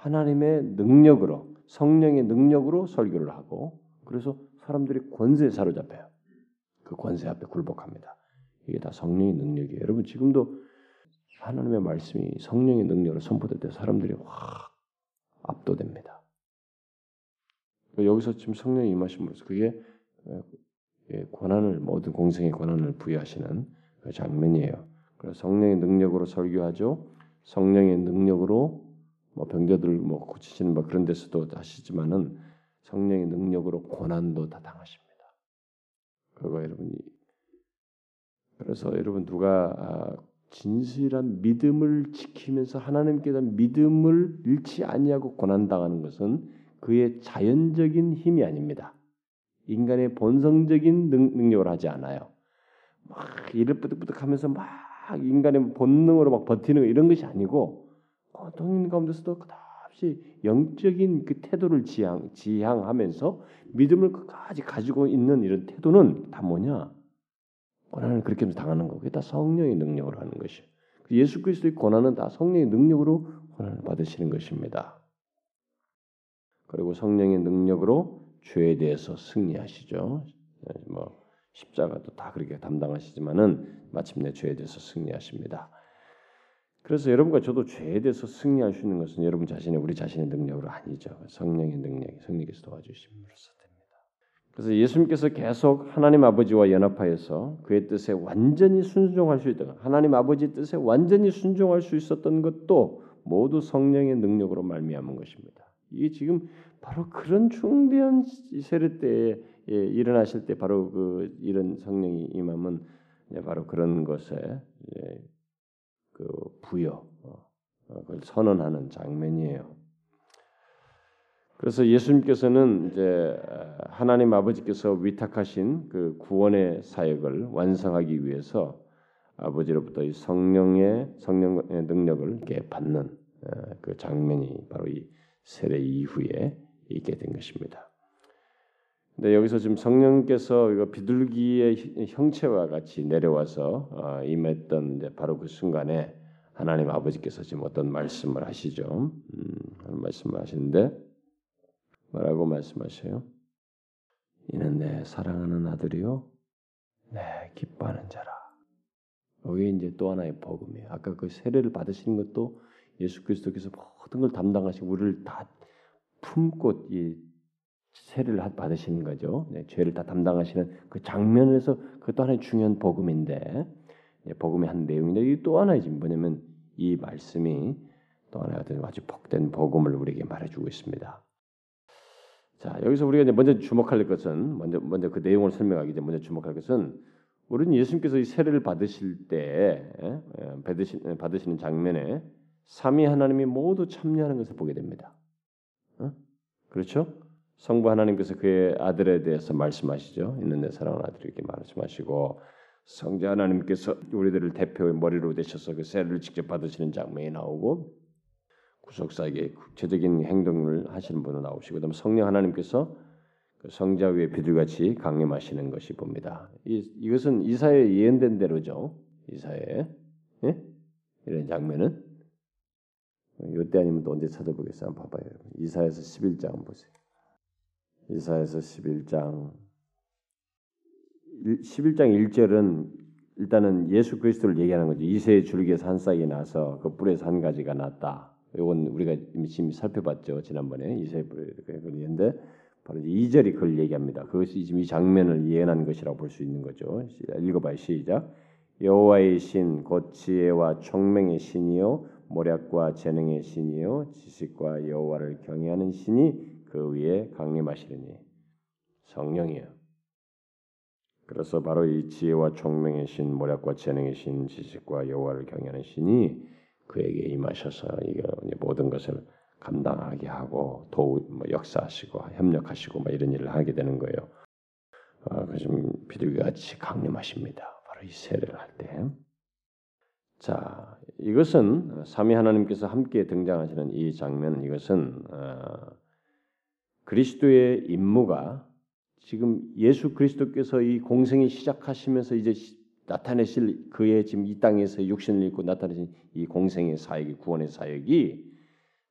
하나님의 능력으로 성령의 능력으로 설교를 하고 그래서 사람들이 권세에 사로잡혀요. 그 권세 앞에 굴복합니다. 이게 다 성령의 능력이에요. 여러분 지금도 하나님의 말씀이 성령의 능력으로 선포될 때 사람들이 확 압도됩니다. 여기서 지금 성령이 임하심으로써 그게 예, 권한을 모든 공생의 권한을 부여하시는 그 장면이에요. 그래서 성령의 능력으로 설교하죠. 성령의 능력으로 뭐 병자들 뭐 고치시는 뭐 그런 데서도 하시지만은 성령의 능력으로 고난도 다 당하십니다. 그거 여러분이 그래서 여러분 누가 아, 진실한 믿음을 지키면서 하나님께 대한 믿음을 잃지 아니하고 고난 당하는 것은 그의 자연적인 힘이 아닙니다. 인간의 본성적인 능, 능력을 하지 않아요. 막 일을 뿌득뿌득하면서 막막 인간의 본능으로 막 버티는 거 이런 것이 아니고 고통 가운데서도 끝없이 영적인 그 태도를 지향 지향하면서 믿음을 끝까지 가지고 있는 이런 태도는 다 뭐냐? 고난을 그렇게 하면서 당하는 거고 그게 다 성령의 능력으로 하는 것이. 예수 그리스도의 고난은 다 성령의 능력으로 고난을 받으시는 것입니다. 그리고 성령의 능력으로 죄에 대해서 승리하시죠. 뭐 십자가도 다 그렇게 담당하시지만은 마침내 죄에 대해서 승리하십니다. 그래서 여러분과 저도 죄에 대해서 승리할 수 있는 것은 여러분 자신의 우리 자신의 능력으로 아니죠. 성령의 능력이 성령께서 도와주심으로써 됩니다. 그래서 예수님께서 계속 하나님 아버지와 연합하여서 그의 뜻에 완전히 순종할 수 있던 하나님 아버지 뜻에 완전히 순종할 수 있었던 것도 모두 성령의 능력으로 말미암은 것입니다. 이게 지금 바로 그런 중대한 세례 때에 일어나실 때 바로 그 이런 성령이 임함은 바로 그런 것에 그 부여 어, 어, 그걸 선언하는 장면이에요. 그래서 예수님께서는 이제 하나님 아버지께서 위탁하신 그 구원의 사역을 완성하기 위해서 아버지로부터 이 성령의 성령의 능력을 이렇게 받는 어, 그 장면이 바로 이 세례 이후에 있게 된 것입니다. 근데 여기서 지금 성령께서 이거 비둘기의 형체와 같이 내려와서 어, 임했던 바로 그 순간에 하나님 아버지께서 지금 어떤 말씀을 하시죠? 음, 말씀을 하시는데 뭐라고 말씀하셔요? 이는 내 사랑하는 아들이요, 내 기뻐하는 자라. 여기 이제 또 하나의 복음이에요. 아까 그 세례를 받으시는 것도 예수 그리스도께서 모든 걸 담당하시고 우리를 다 품고 이 세례를 받으시는 거죠. 네, 죄를 다 담당하시는 그 장면에서 그것도 하나의 중요한 복음인데 네, 복음의 한 내용인데 이 또 하나의 지금 뭐냐면 이 말씀이 또 하나의 아주 복된 복음을 우리에게 말해주고 있습니다. 자 여기서 우리가 이제 먼저 주목할 것은 먼저 먼저 그 내용을 설명하기 전에 먼저 주목할 것은 우리는 예수님께서 이 세례를 받으실 때 받으시, 받으시는 장면에 삼위 하나님이 모두 참여하는 것을 보게 됩니다. 어? 그렇죠? 성부 하나님께서 그의 아들에 대해서 말씀하시죠. 있는 내 사랑하는 아들에게 말씀하시고 성자 하나님께서 우리들을 대표의 머리로 되셔서 그 세례를 직접 받으시는 장면이 나오고 구속사에게 구체적인 행동을 하시는 분도 나오시고 그다음 성령 하나님께서 그 성자 위에 비둘같이 강림하시는 것이 봅니다. 이, 이것은 이사에 예언된 대로죠. 이사에 예? 이런 장면은 이때 아니면 또 언제 찾아보겠어요? 한번 봐봐요. 이사에서 11장 보세요. 이사에서 11장 11장 1절은 일단은 예수 그리스도를 얘기하는 거죠. 이세의 줄기에서 한 싹이 나서 그 뿔에서 한 가지가 났다. 이건 우리가 이미 살펴봤죠. 지난번에 이세의 뿔에 그랬는데 바로 2절이 그걸 얘기합니다. 그것이 지금 이 장면을 예언한 것이라고 볼 수 있는 거죠. 읽어봐요. 시작. 여호와의 신, 곧 지혜와 총명의 신이요 모략과 재능의 신이요 지식과 여호와를 경외하는 신이 그 위에 강림하시리니 성령이요. 그래서 바로 이 지혜와 총명의 신, 모략과 재능의 신, 지식과 여호와를 경외하는 신이 그에게 임하셔서 이게 모든 것을 감당하게 하고 도뭐 역사하시고 협력하시고 뭐 이런 일을 하게 되는 거예요. 아, 좀 비둘기 같이 강림하십니다. 바로 이 세례를 할 때. 자, 이것은 삼위 하나님께서 함께 등장하시는 이 장면, 이것은 어, 그리스도의 임무가 지금 예수 그리스도께서 이 공생이 시작하시면서 이제 나타내실 그의 지금 이 땅에서 육신을 입고 나타내신 이 공생의 사역이 구원의 사역이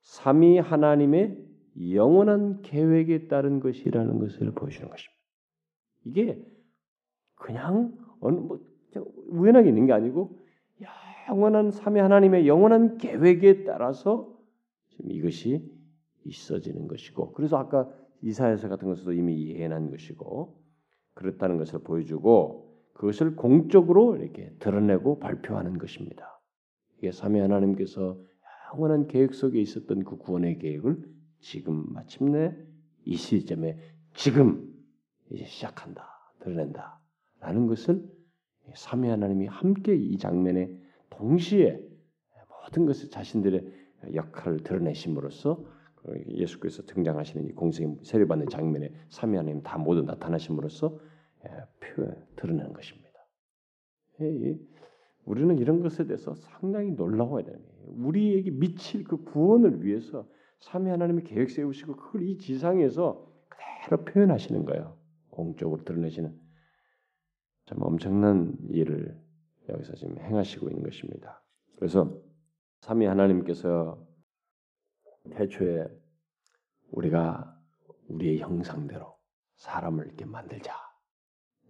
삼위 하나님의 영원한 계획에 따른 것이라는 것을 보여주는 것입니다. 이게 그냥 어느 뭐 우연하게 있는 게 아니고 영원한 삼위 하나님의 영원한 계획에 따라서 지금 이것이 있어지는 것이고 그래서 아까 이사야서 같은 것도 이미 예언한 것이고 그렇다는 것을 보여주고 그것을 공적으로 이렇게 드러내고 발표하는 것입니다. 이게 삼위 하나님께서 영원한 계획 속에 있었던 그 구원의 계획을 지금 마침내 이 시점에 지금 이제 시작한다, 드러낸다라는 것을 삼위 하나님이 함께 이 장면에 동시에 모든 것을 자신들의 역할을 드러내심으로써 예수 그리스도 등장하시는 이 공생 세례받는 장면에 삼위 하나님 다 모두 나타나심으로써 예, 표현 드러내는 것입니다. 우리는 이런 것에 대해서 상당히 놀라워야 되는. 우리에게 미칠 그 구원을 위해서 삼위 하나님이 계획 세우시고 그걸 이 지상에서 그대로 표현하시는 거예요. 공적으로 드러내시는 참 엄청난 일을 여기서 지금 행하시고 있는 것입니다. 그래서 삼위 하나님께서 태초에 우리가 우리의 형상대로 사람을 이렇게 만들자.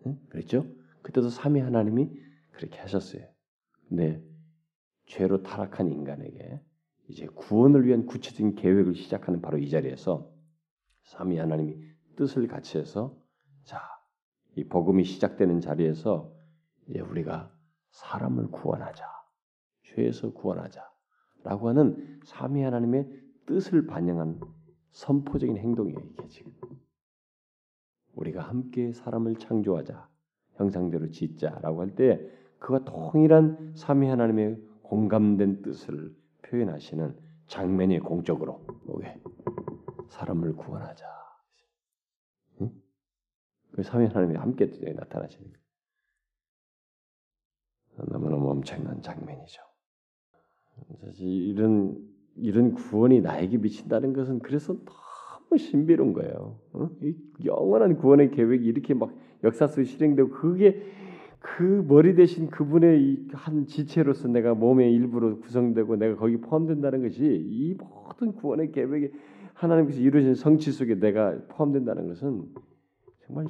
응? 그랬죠? 그때도 삼위 하나님이 그렇게 하셨어요. 근데 죄로 타락한 인간에게 이제 구원을 위한 구체적인 계획을 시작하는 바로 이 자리에서 삼위 하나님이 뜻을 같이 해서 자, 이 복음이 시작되는 자리에서 이제 우리가 사람을 구원하자. 죄에서 구원하자 라고 하는 삼위 하나님의 뜻을 반영한 선포적인 행동이에요, 이게 지금. 우리가 함께 사람을 창조하자. 형상대로 짓자라고 할 때 그와 동일한 삼위 하나님의 공감된 뜻을 표현하시는 장면이 공적으로 뭐게 사람을 구원하자. 응? 그 삼위 하나님이 함께 나타나시는 너무너무 엄청난 장면이죠. 사실 이런 이런 구원이 나에게 미친다는 것은 그래서 너무 신비로운 거예요. 어? 영원한 구원의 계획이 이렇게 막 역사 속에 실행되고 그게 그 머리 대신 그분의 한 지체로서 내가 몸의 일부로 구성되고 내가 거기 포함된다는 것이 이 모든 구원의 계획에 하나님께서 이루어진 성취 속에 내가 포함된다는 것은 정말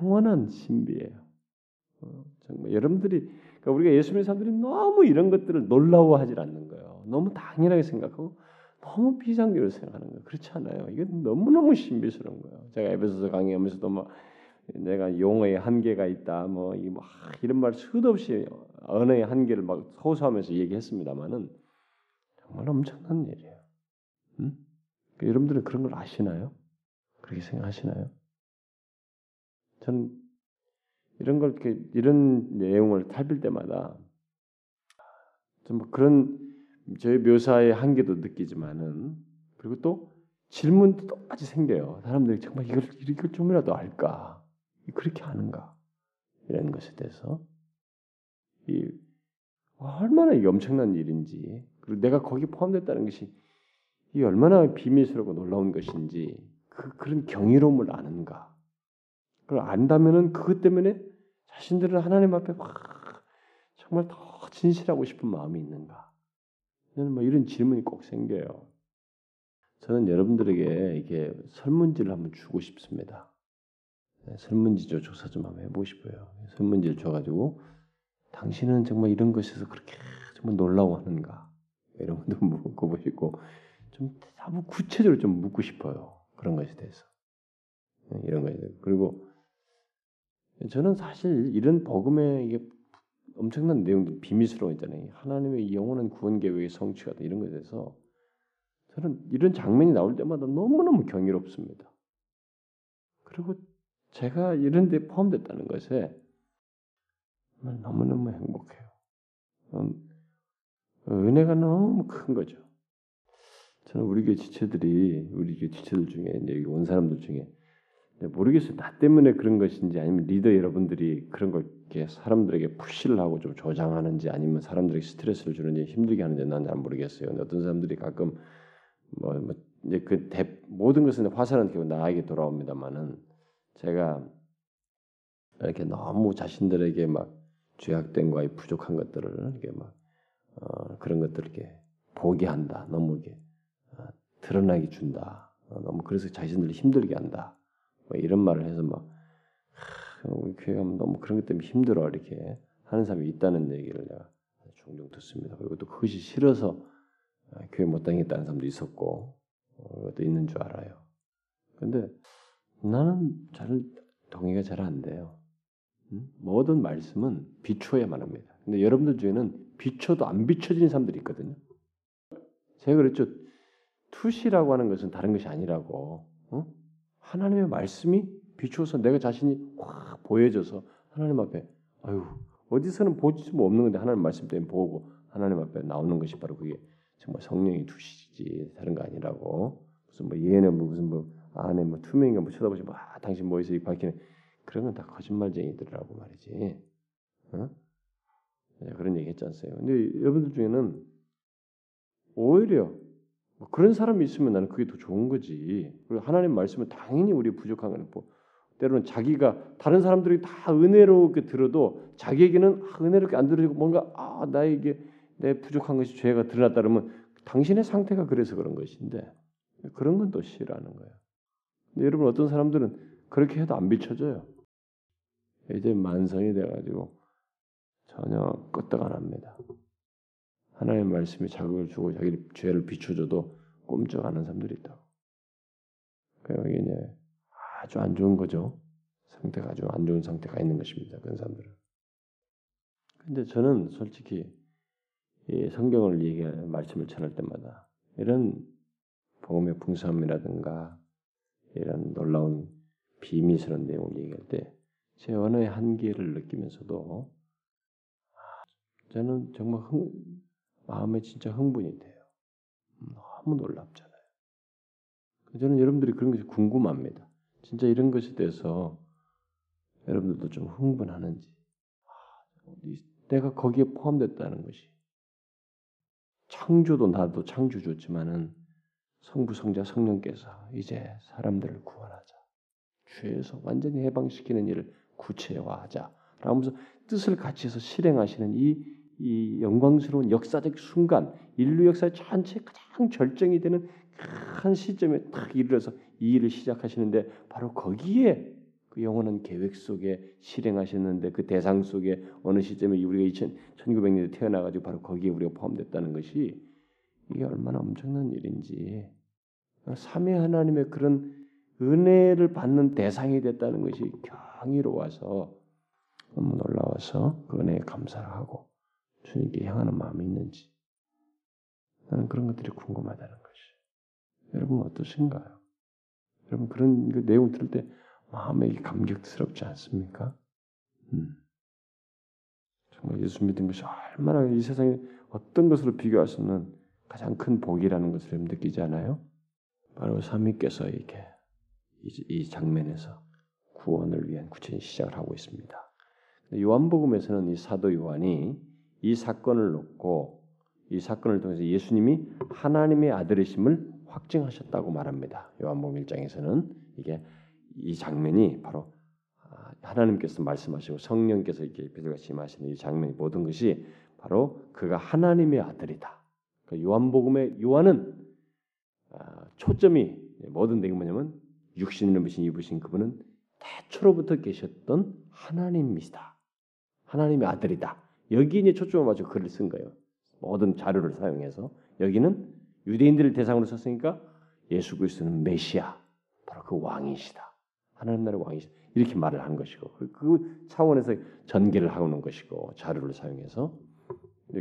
영원한 신비예요. 어, 정말 여러분들이 그러니까 우리가 예수 믿는 사람들이 너무 이런 것들을 놀라워하지 않는 거예요. 너무 당연하게 생각하고 너무 비상적으로 생각하는 거예요. 그렇지 않아요. 이건 너무너무 신비스러운 거예요. 제가 에베소서 강의하면서도 뭐 내가 용어의 한계가 있다. 뭐, 뭐 이런 말 수도 없이 언어의 한계를 막 호소하면서 얘기했습니다만은 정말 엄청난 일이에요. 음? 여러분들은 그런 걸 아시나요? 그렇게 생각하시나요? 전 이런 걸 이렇게 이런 내용을 탈빌 때마다 좀뭐 그런 저희 묘사의 한계도 느끼지만은 그리고 또 질문도 똑같이 생겨요. 사람들이 정말 이걸 이걸 좀이라도 알까? 그렇게 하는가? 이런 것에 대해서 이 얼마나 이 엄청난 일인지 그리고 내가 거기 포함됐다는 것이 이 얼마나 비밀스럽고 놀라운 것인지 그 그런 경이로움을 아는가? 그걸 안다면은 그것 때문에 자신들은 하나님 앞에 막 정말 더 진실하고 싶은 마음이 있는가? 저는 뭐 이런 질문이 꼭 생겨요. 저는 여러분들에게 이게 설문지를 한번 주고 싶습니다. 네, 설문지죠 조사 좀 한번 해보고 싶어요. 설문지를 줘가지고 당신은 정말 이런 것에서 그렇게 정말 놀라워하는가? 이런 것도 묻고 보시고 좀 한번 구체적으로 좀 묻고 싶어요. 그런 것에 대해서 네, 이런 것에 대해서 그리고 저는 사실 이런 복음의 이게 엄청난 내용도 비밀스러워 있잖아요. 하나님의 영원한 구원 계획의 성취가 이런 것에 대해서 저는 이런 장면이 나올 때마다 너무너무 경이롭습니다. 그리고 제가 이런 데 포함됐다는 것에 너무너무 행복해요. 음, 은혜가 너무 큰 거죠. 저는 우리 교회 지체들이 우리 교회 지체들 중에 여기 온 사람들 중에 모르겠어요. 나 때문에 그런 것인지 아니면 리더 여러분들이 그런 걸 이렇게 사람들에게 푸시를 하고 좀 조장하는지 아니면 사람들에게 스트레스를 주는지 힘들게 하는지 난 잘 모르겠어요. 어떤 사람들이 가끔 뭐, 뭐 이제 그 대, 모든 것은 화살은 결국 나에게 돌아옵니다만은 제가 이렇게 너무 자신들에게 막 죄악된과의 부족한 것들을 이렇게 막 어, 그런 것들을 이렇게 보게 한다. 너무 이렇게 어, 드러나게 준다. 어, 너무 그래서 자신들을 힘들게 한다. 뭐 이런 말을 해서 막 우리 교회가 너무 그런 것 때문에 힘들어 이렇게 하는 사람이 있다는 얘기를 내가 종종 듣습니다. 그리고 또 그것이 싫어서 아, 교회 못 다니겠다는 사람도 있었고 어, 그것도 있는 줄 알아요. 근데 나는 잘 동의가 잘 안 돼요. 모든 말씀은 비춰야만 합니다. 근데 여러분들 중에는 비춰도 안 비춰지는 사람들이 있거든요. 제가 그랬죠. 투시라고 하는 것은 다른 것이 아니라고. 어? 하나님의 말씀이 비추어서 내가 자신이 확 보여져서 하나님 앞에 아유 어디서는 보지 뭐 없는 건데 하나님 말씀 때문에 보고 하나님 앞에 나오는 것이 바로 그게 정말 성령이 두시지 다른 거 아니라고 무슨 뭐 얘는 뭐 무슨 뭐 안에 뭐 투명인가 뭐 쳐다보지 뭐 아, 당신 뭐에서 밝히는 그런 건 다 거짓말쟁이들이라고 말이지. 어? 네, 그런 얘기 했지 않습니까? 근데 여러분들 중에는 오히려 뭐 그런 사람이 있으면 나는 그게 더 좋은 거지. 그리고 하나님 말씀은 당연히 우리 부족한 거는 뭐 때로는 자기가 다른 사람들이 다 은혜롭게 들어도 자기에게는 아, 은혜롭게 안 들어지고 뭔가 아 나에게 내 부족한 것이 죄가 드러났다 그러면 당신의 상태가 그래서 그런 것인데 그런 건 또 싫어하는 거예요. 근데 여러분 어떤 사람들은 그렇게 해도 안 비춰져요. 이제 만성이 돼가지고 전혀 끄떡 안 합니다. 하나님의 말씀이 자극을 주고 자기 죄를 비춰줘도 꼼짝 안 하는 사람들이 있다고. 그러니까 이게 아주 안 좋은 거죠. 상태가 아주 안 좋은 상태가 있는 것입니다. 그런 사람들은. 근데 저는 솔직히 이 성경을 얘기 말씀을 전할 때마다 이런 복음의 풍성함이라든가 이런 놀라운 비밀스러운 내용을 얘기할 때 제 언어의 한계를 느끼면서도 아, 저는 정말 흥, 마음에 진짜 흥분이 돼요. 너무 놀랍잖아요. 저는 여러분들이 그런 것이 궁금합니다. 진짜 이런 것에 대해서 여러분들도 좀 흥분하는지, 아, 내가 거기에 포함됐다는 것이 창조도 나도 창조줬지만은 성부 성자 성령께서 이제 사람들을 구원하자. 죄에서 완전히 해방시키는 일을 구체화하자. 라면서 뜻을 같이 해서 실행하시는 이, 이 영광스러운 역사적 순간, 인류 역사의 전체 가장 절정이 되는 큰 시점에 딱 이르러서 이 일을 시작하시는데 바로 거기에 그 영원한 계획 속에 실행하셨는데 그 대상 속에 어느 시점에 우리가 2000, 1900년에 태어나가지고 바로 거기에 우리가 포함됐다는 것이 이게 얼마나 엄청난 일인지. 삼위 하나님의 그런 은혜를 받는 대상이 됐다는 것이 경이로워서 너무 놀라워서 그 은혜에 감사를 하고 주님께 향하는 마음이 있는지 나는 그런 것들이 궁금하다는 것이 여러분 어떠신가요? 여러분 그런 그 내용 들을 때 마음에 감격스럽지 않습니까? 음. 정말 예수 믿는 것이 얼마나 이 세상에 어떤 것으로 비교할 수 없는 가장 큰 복이라는 것을 느끼지 않아요? 바로 삼위께서 이렇게 이, 장면에서 구원을 위한 구체적인 시작을 하고 있습니다. 요한복음에서는 이 사도 요한이 이 사건을 놓고 이 사건을 통해서 예수님이 하나님의 아들이심을 확증하셨다고 말합니다. 요한복음 1장에서는 이게 이 장면이 바로 아, 하나님께서 말씀하시고 성령께서 이렇게 베드로같이 임하시는 이 장면이 모든 것이 바로 그가 하나님의 아들이다. 그 요한복음의 요한은 아, 초점이 모든 내게 뭐냐면 육신을 입으신 입으신 그분은 태초로부터 계셨던 하나님이시다. 하나님의 아들이다. 여기 이제 초점을 맞춰 글을 쓴 거예요. 모든 자료를 사용해서 여기는 유대인들을 대상으로 썼으니까 예수 그리스도는 메시아, 바로 그 왕이시다. 하나님 나라의 왕이시다. 이렇게 말을 한 것이고 그 차원에서 전개를 하는 것이고 자료를 사용해서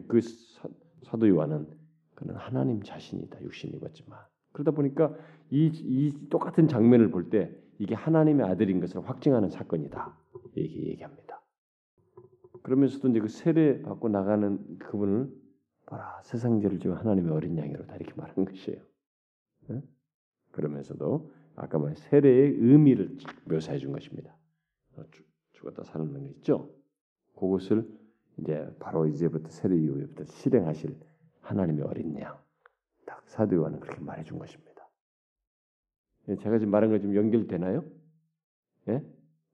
그 사 도 요한은 그는 하나님 자신이다. 육신 입었지만 그러다 보니까 이, 이 똑같은 장면을 볼 때 이게 하나님의 아들인 것을 확증하는 사건이다. 이렇게 얘기합니다. 그러면서도 이제 그 세례 받고 나가는 그분을 봐라 세상 죄를 지고 하나님의 어린 양이로 다 이렇게 말한 것이에요. 네? 그러면서도 아까 말 세례의 의미를 묘사해 준 것입니다. 어, 죽었다 사는 거 있죠. 그것을 이제 바로 이제부터 세례 이후부터 실행하실 하나님의 어린 양. 딱 사도 요한은 그렇게 말해 준 것입니다. 예, 제가 지금 말한 거 좀 연결되나요? 예?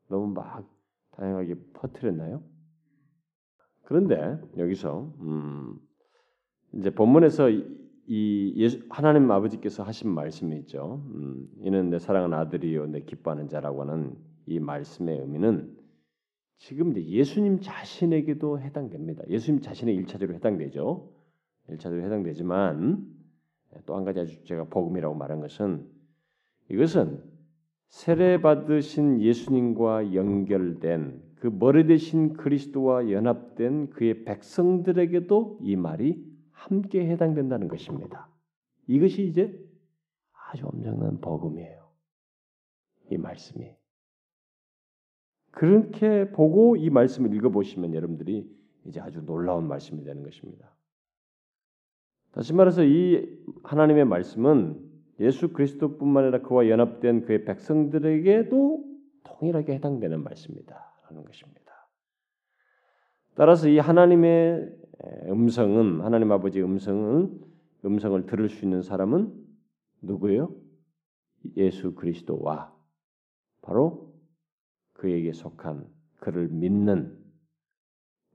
너무 막 다양하게 퍼뜨렸나요? 그런데 여기서 음, 이제 본문에서 이 예수, 하나님 아버지께서 하신 말씀이 있죠. 음, 이는 내 사랑하는 아들이요 내 기뻐하는 자라고 하는 이 말씀의 의미는 지금 이제 예수님 자신에게도 해당됩니다. 예수님 자신의 일차적으로 해당되죠. 일차적으로 해당되지만 또 한 가지 아주 제가 복음이라고 말한 것은 이것은 세례 받으신 예수님과 연결된 그 머리 대신 그리스도와 연합된 그의 백성들에게도 이 말이 함께 해당된다는 것입니다. 이것이 이제 아주 엄청난 복음이에요. 이 말씀이. 그렇게 보고 이 말씀을 읽어보시면 여러분들이 이제 아주 놀라운 말씀이 되는 것입니다. 다시 말해서 이 하나님의 말씀은 예수 그리스도뿐만 아니라 그와 연합된 그의 백성들에게도 동일하게 해당되는 말씀이다. 하는 것입니다. 따라서 이 하나님의 음성은 하나님 아버지의 음성은 음성을 들을 수 있는 사람은 누구예요? 예수 그리스도와 바로 그에게 속한 그를 믿는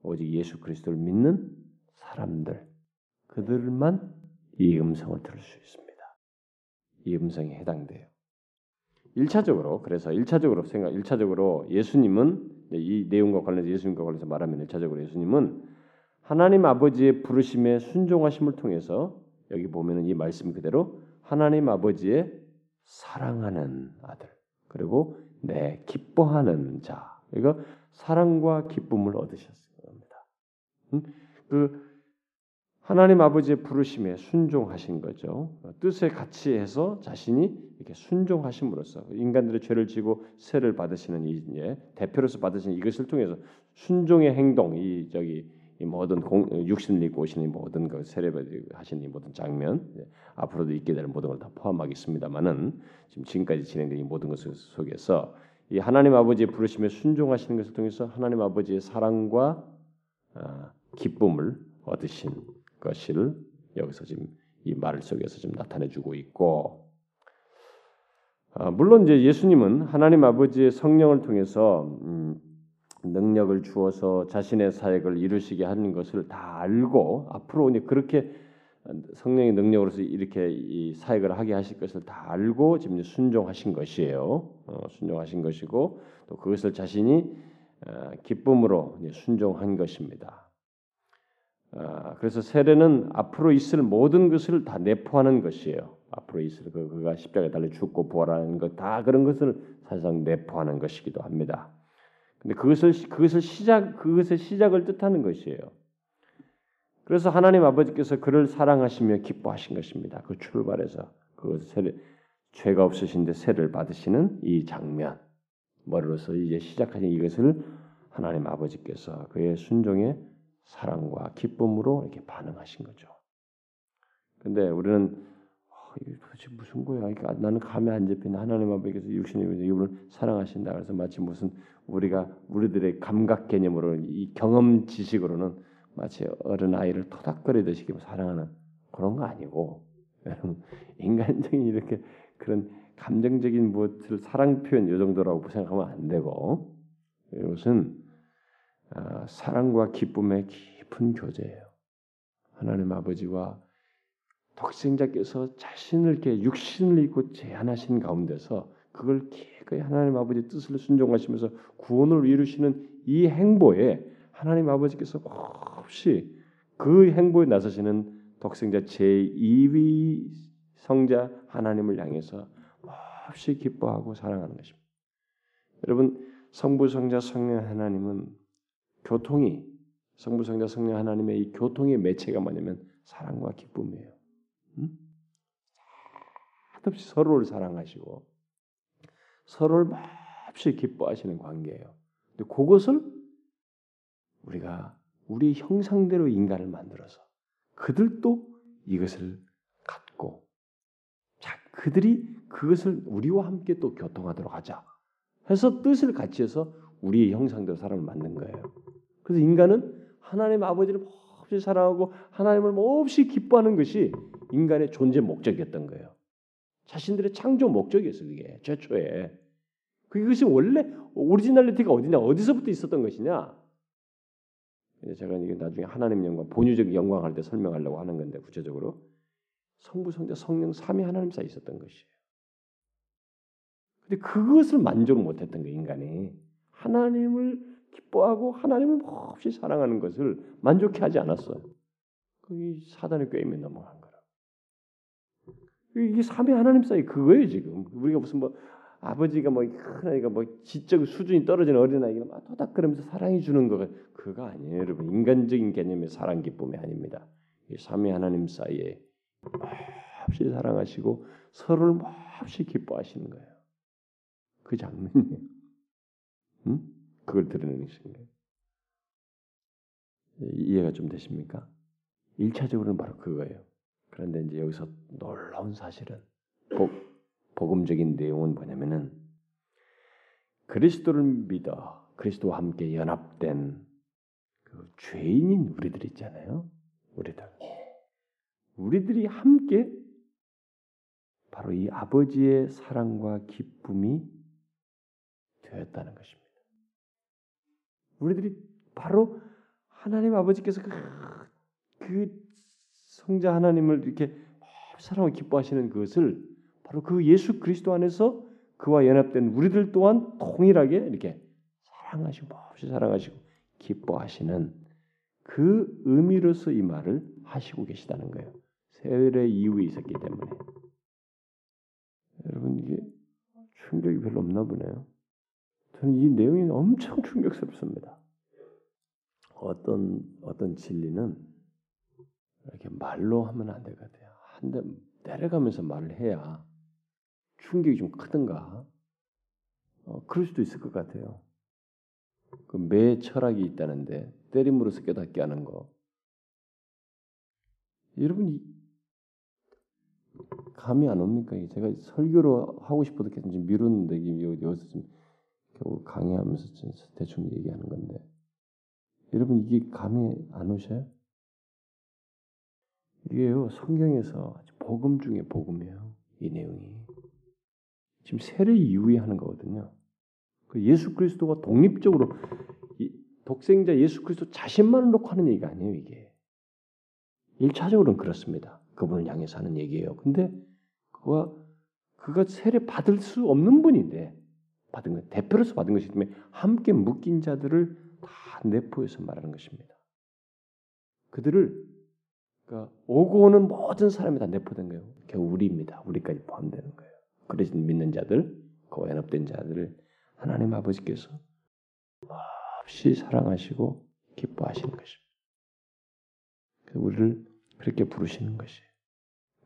오직 예수 그리스도를 믿는 사람들 그들만 이 음성을 들을 수 있습니다. 이 음성에 해당돼요. 1차적으로 그래서 1차적으로 생각 1차적으로 예수님은 이 내용과 관련해서 예수님과 관련해서 말하면 1차적으로 예수님은 하나님 아버지의 부르심에 순종하심을 통해서 여기 보면은 이 말씀 그대로 하나님 아버지의 사랑하는 아들 그리고 내 기뻐하는 자 이거 사랑과 기쁨을 얻으셨을 겁니다. 그 하나님 아버지의 부르심에 순종하신 거죠. 뜻에 같이 해서 자신이 이렇게 순종하심으로써 인간들의 죄를 지고 세를 받으시는 이 예, 대표로서 받으신 이것을 통해서 순종의 행동, 이 저기 이 모든 공, 육신을 입고 오시는 모든 그 세례 하시는 이 모든 장면 예, 앞으로도 있게 될 모든 걸 다 포함하겠습니다만은 지금 지금까지 진행된 이 모든 것을 속에서 이 하나님 아버지의 부르심에 순종하시는 것을 통해서 하나님 아버지의 사랑과 아, 기쁨을 얻으신 것을 여기서 지금 이 말 속에서 좀 나타내주고 있고 아, 물론 이제 예수님은 하나님 아버지의 성령을 통해서 음, 능력을 주어서 자신의 사역을 이루시게 하는 것을 다 알고 앞으로 이제 그렇게 성령의 능력으로서 이렇게 이 사역을 하게 하실 것을 다 알고 지금 순종하신 것이에요. 어, 순종하신 것이고 또 그것을 자신이 어, 기쁨으로 순종한 것입니다. 어, 그래서 세례는 앞으로 있을 모든 것을 다 내포하는 것이에요. 앞으로 있을 그 그가 십자가에 달려 죽고 부활하는 것 다 그런 것을 사실상 내포하는 것이기도 합니다. 근데 그것을 그것을 시작 그것의 시작을 뜻하는 것이에요. 그래서 하나님 아버지께서 그를 사랑하시며 기뻐하신 것입니다. 그 출발에서 그 세례, 죄가 없으신데 세를 받으시는 이 장면 머리로서 이제 시작하신 이것을 하나님 아버지께서 그의 순종의 사랑과 기쁨으로 이렇게 반응하신 거죠. 근데 우리는 이게 도대체 무슨 거야? 그러니까 나는 감에 안 잡히는 하나님 아버지께서 육신의 이분을 사랑하신다. 그래서 마치 무슨 우리가 우리들의 감각 개념으로 이 경험 지식으로는 마치 어른 아이를 토닥거리듯이 사랑하는 그런 거 아니고 인간적인 이렇게 그런 감정적인 무엇을 사랑 표현 이 정도라고 생각하면 안 되고 이것은 아, 사랑과 기쁨의 깊은 교제예요. 하나님 아버지와 독생자께서 자신을 이렇게 육신을 입고 제안하신 가운데서 그걸 기꺼이 하나님 아버지 뜻을 순종하시면서 구원을 이루시는 이 행보에 하나님 아버지께서 없이 그 행보에 나서시는 독생자 제2위 성자 하나님을 향해서 없이 기뻐하고 사랑하는 것입니다. 여러분 성부 성자 성령 하나님은 교통이 성부 성자 성령 하나님의 이 교통의 매체가 뭐냐면 사랑과 기쁨이에요. 음? 끝없이 서로를 사랑하시고 서로를 몹시 기뻐하시는 관계예요. 근데 그것을 우리가 우리 형상대로 인간을 만들어서 그들도 이것을 갖고 자 그들이 그것을 우리와 함께 또 교통하도록 하자 해서 뜻을 같이 해서 우리의 형상대로 사람을 만든 거예요. 그래서 인간은 하나님 아버지를 몹시 사랑하고 하나님을 몹시 기뻐하는 것이 인간의 존재 목적이었던 거예요. 자신들의 창조 목적이었어요. 그게 최초에. 그것이 원래 originality가 어디냐, 어디서부터 있었던 것이냐. 제가 이게 나중에 하나님 영광, 본유적 영광 할 때 설명하려고 하는 건데 구체적으로 성부, 성자, 성령 삼위 하나님 사이 있었던 것이에요. 근데 그것을 만족 못했던 거 인간이 하나님을 기뻐하고 하나님을 몹시 사랑하는 것을 만족해 하지 않았어요. 그게 사단의 꾀임에 넘어간 거라. 이게 삼위 하나님 사이 그거예요 지금. 우리가 무슨 뭐 아버지가 뭐 큰 아이가 뭐 지적 수준이 떨어진 어린 아이가 막 토닥거리면서 사랑해 주는 거 그거 아니에요 여러분 인간적인 개념의 사랑 기쁨이 아닙니다 이 삼위 하나님 사이에 몹시 사랑하시고 서로를 몹시 기뻐하시는 거예요 그 장면이에요 응? 그걸 드러내는 것인 거예요 이해가 좀 되십니까? 1차적으로는 바로 그거예요 그런데 이제 여기서 놀라운 사실은 복, 복음적인 내용은 뭐냐면은 그리스도를 믿어 그리스도와 함께 연합된 그 죄인인 우리들 있잖아요. 우리들. 우리들이 함께 바로 이 아버지의 사랑과 기쁨이 되었다는 것입니다. 우리들이 바로 하나님 아버지께서 그, 그 성자 하나님을 이렇게 사랑을 기뻐하시는 그것을 바로 그 예수 그리스도 안에서 그와 연합된 우리들 또한 동일하게 이렇게 사랑하시고 몹시 사랑하시고 기뻐하시는 그 의미로서 이 말을 하시고 계시다는 거예요. 세례 이후에 있었기 때문에. 여러분 이게 충격이 별로 없나 보네요. 저는 이 내용이 엄청 충격스럽습니다. 어떤 어떤 진리는 이렇게 말로 하면 안 되거든요. 한대 내려가면서 말을 해야 충격이 좀 크든가. 어, 그럴 수도 있을 것 같아요. 그 매 철학이 있다는데 때림으로써 깨닫게 하는 거. 여러분 감이 안 옵니까? 제가 설교로 하고 싶어도 계속 미뤘는데 여기서 지금 겨우 강의하면서 대충 얘기하는 건데 여러분 이게 감이 안 오셔요? 이게요 성경에서 복음 중에 복음이에요. 이 내용이 지금 세례 이후에 하는 거거든요. 그 예수 그리스도가 독립적으로 독생자 예수 그리스도 자신만을 놓고 하는 얘기가 아니에요. 이게 일차적으로는 그렇습니다. 그분을 향해서 하는 얘기예요. 근데 그가 그가 세례 받을 수 없는 분인데 받은 것 대표로서 받은 것이기 때문에 함께 묶인 자들을 다 내포해서 말하는 것입니다. 그들을 그러니까 오고 오는 모든 사람이 다 내포된 거예요. 겨우 우리입니다. 우리까지 포함되는 거예요. 그래서 믿는 자들, 그 연합된 자들을 하나님 아버지께서 없이 사랑하시고 기뻐하시는 것입니다. 우리를 그렇게 부르시는 것이.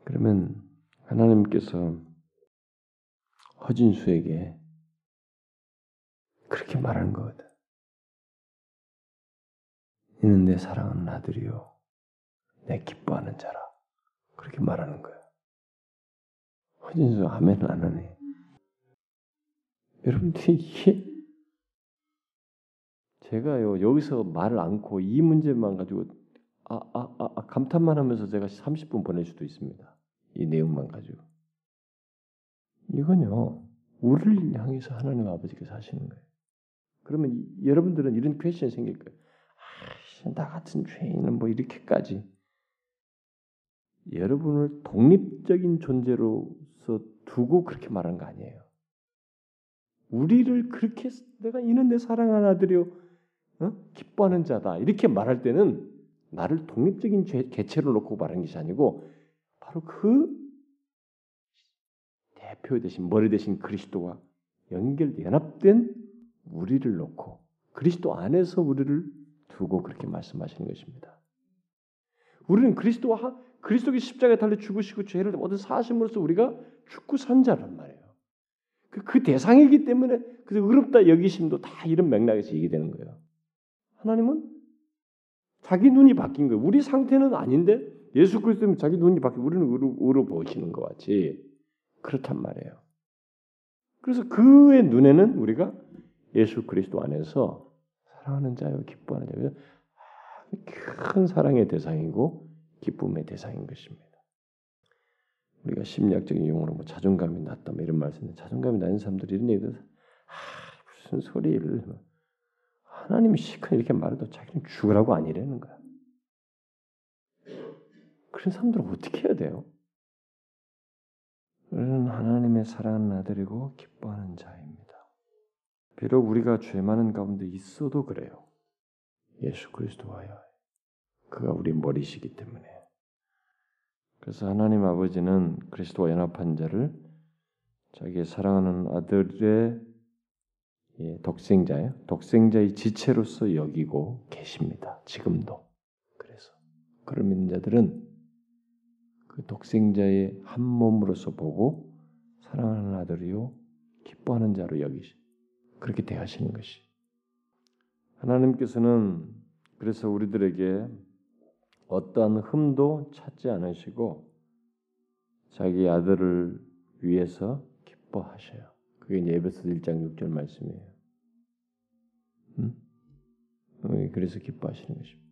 그러면 하나님께서 허진수에게 그렇게 말하는 거거든. 이는 내 사랑하는 아들이요. 내 기뻐하는 자라. 그렇게 말하는 거야. 허진수 아멘을 안 하네. 여러분들이 이게 제가요 여기서 말을 않고 이 문제만 가지고 아, 아, 아, 아 감탄만 하면서 제가 30분 보낼 수도 있습니다. 이 내용만 가지고 이건요 우리를 향해서 하나님 아버지께서 하시는 거예요. 그러면 여러분들은 이런 question 생길 거예요. 아, 나 같은 죄인은 뭐 이렇게까지 여러분을 독립적인 존재로서 두고 그렇게 말한 거 아니에요. 우리를 그렇게 내가 이는 내 사랑하는 아들이요 어? 기뻐하는 자다 이렇게 말할 때는 나를 독립적인 죄, 개체로 놓고 말하는 것이 아니고 바로 그 대표 대신 머리 대신 그리스도와 연결 연합된 우리를 놓고 그리스도 안에서 우리를 두고 그렇게 말씀하시는 것입니다. 우리는 그리스도와 그리스도의 십자가에 달려 죽으시고 죄를 모든 사심으로써 우리가 죽고 산 자란 말이에요. 그, 그 대상이기 때문에 그 의롭다 여기심도 다 이런 맥락에서 얘기되는 거예요. 하나님은 자기 눈이 바뀐 거예요. 우리 상태는 아닌데 예수 그리스도는 자기 눈이 바뀌고 우리는 의로, 의로 보시는 것 같이 그렇단 말이에요. 그래서 그의 눈에는 우리가 예수 그리스도 안에서 사랑하는 자요 기뻐하는 자요 큰 사랑의 대상이고 기쁨의 대상인 것입니다. 우리가 심리학적인 용어로 뭐 자존감이 낮다 뭐 이런 말씀인데 자존감이 낮은 사람들이 이런 얘기를 아, 무슨 소리를 하나님이 시큰 이렇게 말해도 자기는 죽으라고 아니라는 거야. 그런 사람들은 어떻게 해야 돼요? 우리는 하나님의 사랑하는 아들이고 기뻐하는 자입니다. 비록 우리가 죄 많은 가운데 있어도 그래요. 예수 그리스도와요. 그가 우리 머리시기 때문에. 그래서 하나님 아버지는 그리스도와 연합한 자를 자기의 사랑하는 아들의 예, 독생자예요. 독생자의 지체로서 여기고 계십니다. 지금도. 그래서 그런 믿는 자들은 그 독생자의 한 몸으로서 보고 사랑하는 아들이요 기뻐하는 자로 여기시 그렇게 대하시는 것이 하나님께서는 그래서 우리들에게 어떠한 흠도 찾지 않으시고 자기 아들을 위해서 기뻐하셔요. 그게 에베소 1장 6절 말씀이에요. 음? 어, 그래서 기뻐하시는 것입니다.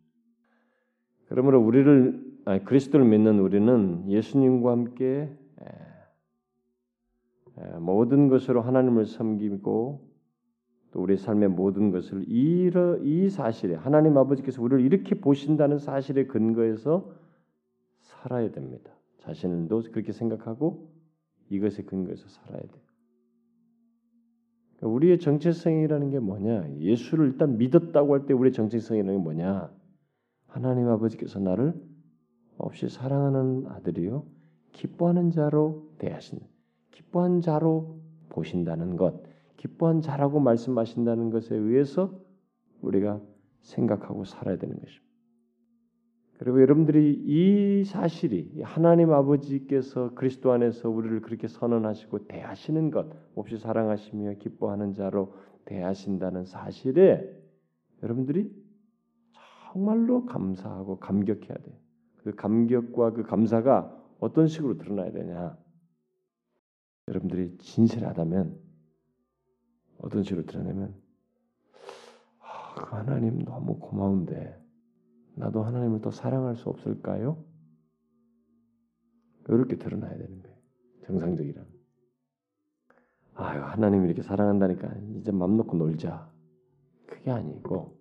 그러므로 우리를 아니, 그리스도를 믿는 우리는 예수님과 함께 모든 것으로 하나님을 섬기고 또 우리 삶의 모든 것을 이 사실에 하나님 아버지께서 우리를 이렇게 보신다는 사실에 근거해서 살아야 됩니다. 자신도 그렇게 생각하고 이것에 근거해서 살아야 돼요. 그러니까 우리의 정체성이라는 게 뭐냐? 예수를 일단 믿었다고 할 때 우리의 정체성이라는 게 뭐냐? 하나님 아버지께서 나를 없이 사랑하는 아들이요 기뻐하는 자로 대하신 기뻐한 자로 보신다는 것, 기뻐한 자라고 말씀하신다는 것에 의해서 우리가 생각하고 살아야 되는 것입니다. 그리고 여러분들이 이 사실이 하나님 아버지께서 그리스도 안에서 우리를 그렇게 선언하시고 대하시는 것, 없이 사랑하시며 기뻐하는 자로 대하신다는 사실에 여러분들이 정말로 감사하고 감격해야 돼요. 그 감격과 그 감사가 어떤 식으로 드러나야 되냐? 여러분들이 진실하다면 어떤 식으로 드러내면 아, 그 하나님 너무 고마운데 나도 하나님을 더 사랑할 수 없을까요? 이렇게 드러나야 되는 거예요. 정상적이라. 아, 하나님 이렇게 사랑한다니까 이제 맘 놓고 놀자. 그게 아니고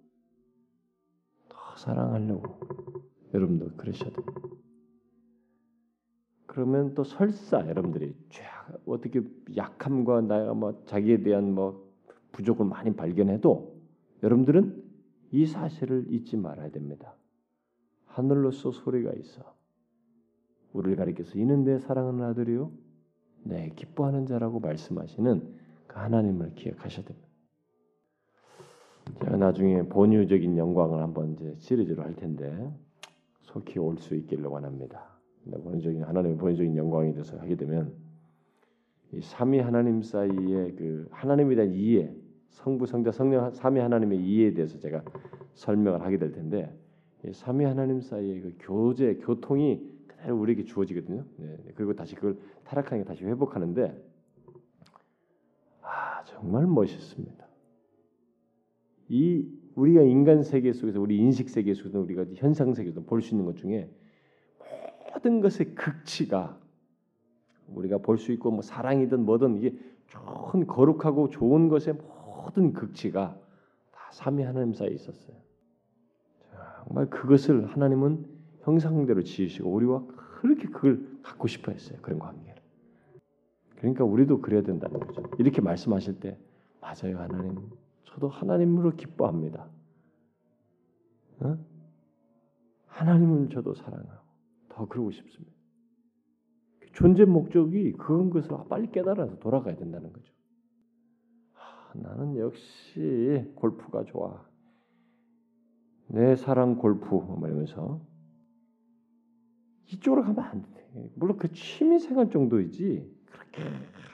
더 사랑하려고 여러분도 그러셔야 돼요. 그러면 또 설사 여러분들이 어떻게 약함과 나가 뭐 자기에 대한 뭐 부족을 많이 발견해도 여러분들은 이 사실을 잊지 말아야 됩니다. 하늘로서 소리가 있어. 우리를 가리켜서 이는 내 사랑하는 아들이요, 내 기뻐하는 자라고 말씀하시는 그 하나님을 기억하셔야 됩니다. 제가 나중에 본유적인 영광을 한번 이제 시리즈로 할 텐데 속히 올 수 있기를 원합니다. 본유적인 하나님의 본유적인 영광에 대해서 하게 되면 이 삼위 하나님 사이의 그 하나님에 대한 이해, 성부, 성자, 성령 삼위 하나님의 이해에 대해서 제가 설명을 하게 될 텐데 삼위 하나님 사이의 그 교제, 교통이 그대로 우리에게 주어지거든요. 네, 그리고 다시 그걸 타락하게 다시 회복하는데 아 정말 멋있습니다. 이 우리가 인간 세계 속에서 우리 인식 세계 속에서 우리가 현상 세계에서 볼 수 있는 것 중에 모든 것의 극치가 우리가 볼 수 있고 뭐 사랑이든 뭐든 이게 좋은 거룩하고 좋은 것의 모든 극치가 다 삼위 하나님 사이에 있었어요. 정말 그것을 하나님은 형상대로 지으시고 우리와 그렇게 그걸 갖고 싶어 했어요. 그런 관계를. 그러니까 우리도 그래야 된다는 거죠. 이렇게 말씀하실 때 맞아요, 하나님. 저도 하나님으로 기뻐합니다. 어? 하나님을 저도 사랑하고 더 그러고 싶습니다. 존재 목적이 그런 것을 빨리 깨달아서 돌아가야 된다는 거죠. 아, 나는 역시 골프가 좋아. 내 사랑 골프 말하면서 이쪽으로 가면 안 돼. 물론 그 취미 생활 정도이지 그렇게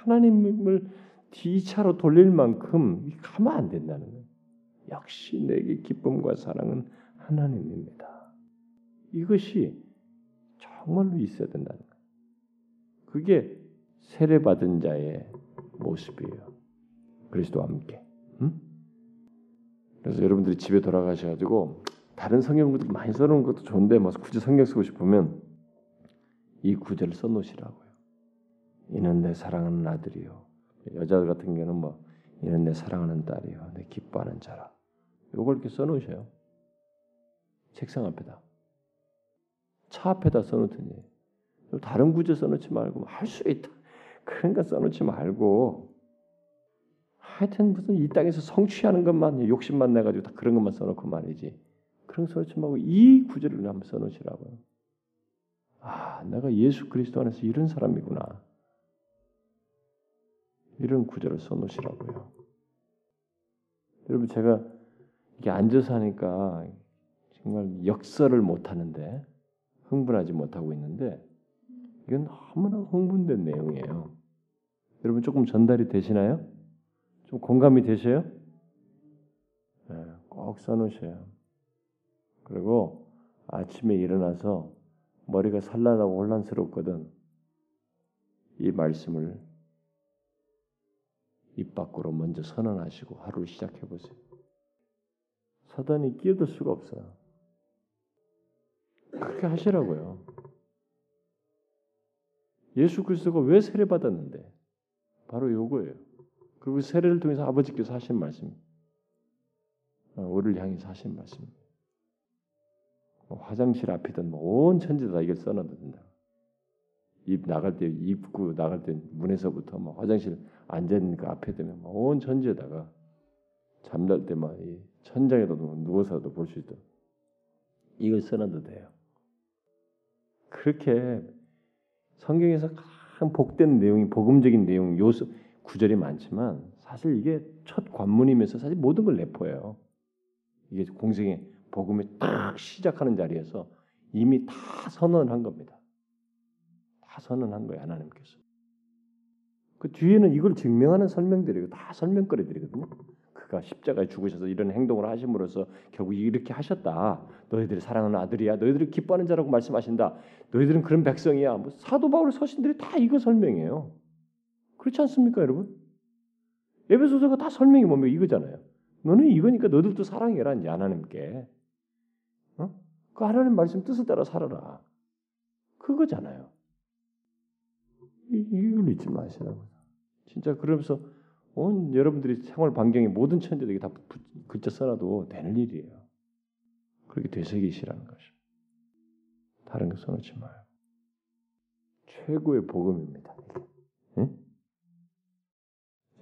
하나님을 뒤차로 돌릴 만큼 가면 안 된다는 거예요. 역시 내게 기쁨과 사랑은 하나님입니다. 이것이 정말로 있어야 된다는 거예요. 그게 세례 받은 자의 모습이에요. 그리스도와 함께. 응? 그래서 여러분들이 집에 돌아가셔가지고 다른 성경구들 많이 써놓은 것도 좋은데 뭐 굳이 성경 쓰고 싶으면 이 구절을 써놓으시라고요. 이는 내 사랑하는 아들이요. 여자 같은 경우는 뭐 이는 내 사랑하는 딸이요. 내 기뻐하는 자라. 이걸 이렇게 써놓으셔요. 책상 앞에다. 차 앞에다 써놓더니 다른 구절 써놓지 말고 할 수 있다. 그러니까 써놓지 말고 하여튼 무슨 이 땅에서 성취하는 것만 욕심만 내가지고 다 그런 것만 써놓고 말이지. 그런 소리 좀 하고 이 구절을 한번 써놓으시라고요. 아, 내가 예수 그리스도 안에서 이런 사람이구나. 이런 구절을 써놓으시라고요. 여러분 제가 이게 앉아서 하니까 정말 역설을 못 하는데 흥분하지 못하고 있는데 이건 너무나 흥분된 내용이에요. 여러분 조금 전달이 되시나요? 좀 공감이 되셔요? 네, 꼭 써놓으셔요. 그리고 아침에 일어나서 머리가 산란하고 혼란스럽거든. 이 말씀을 입 밖으로 먼저 선언하시고 하루를 시작해 보세요. 사단이 끼어들 수가 없어요. 그렇게 하시라고요. 예수 그리스도가 왜 세례 받았는데? 바로 요거예요. 그리고 세례를 통해서 아버지께서 하신 말씀, 어, 우리를 향해서 하신 말씀. 뭐 화장실 앞이든 뭐 온 천지다 뭐 이걸 써놔도 된다. 입 나갈 때 입구 나갈 때 문에서부터 뭐 화장실 있는 그 앞에 되면 뭐 온 천지에다가 잠잘 때만 이 천장에도 누워서도 볼 수 있도록 이걸 써놔도 돼요. 그렇게 성경에서 가장 복된 내용이 복음적인 내용 요소 구절이 많지만 사실 이게 첫 관문이면서 사실 모든 걸 내포해요. 이게 공생의 복음이 딱 시작하는 자리에서 이미 다 선언한 겁니다. 다 선언한 거예요 하나님께서. 그 뒤에는 이걸 증명하는 설명들이고 다 설명거리들이거든요. 그가 십자가에 죽으셔서 이런 행동을 하심으로써 결국 이렇게 하셨다. 너희들이 사랑하는 아들이야. 너희들이 기뻐하는 자라고 말씀하신다. 너희들은 그런 백성이야. 뭐 사도 바울 서신들이 다 이거 설명해요. 그렇지 않습니까, 여러분? 에베소서가 다 설명이 뭡니까? 이거잖아요. 너는 이거니까 너들도 사랑해라 이제 하나님께. 어? 그 하나님 말씀 뜻을 따라 살아라. 그거잖아요. 이, 이걸 잊지 마시라고. 진짜 그러면서 온 여러분들이 생활 반경의 모든 천재들이 다 글자 써놔도 되는 일이에요. 그렇게 되새기시라는 것이. 다른 거 써놓지 마요. 최고의 복음입니다. 응?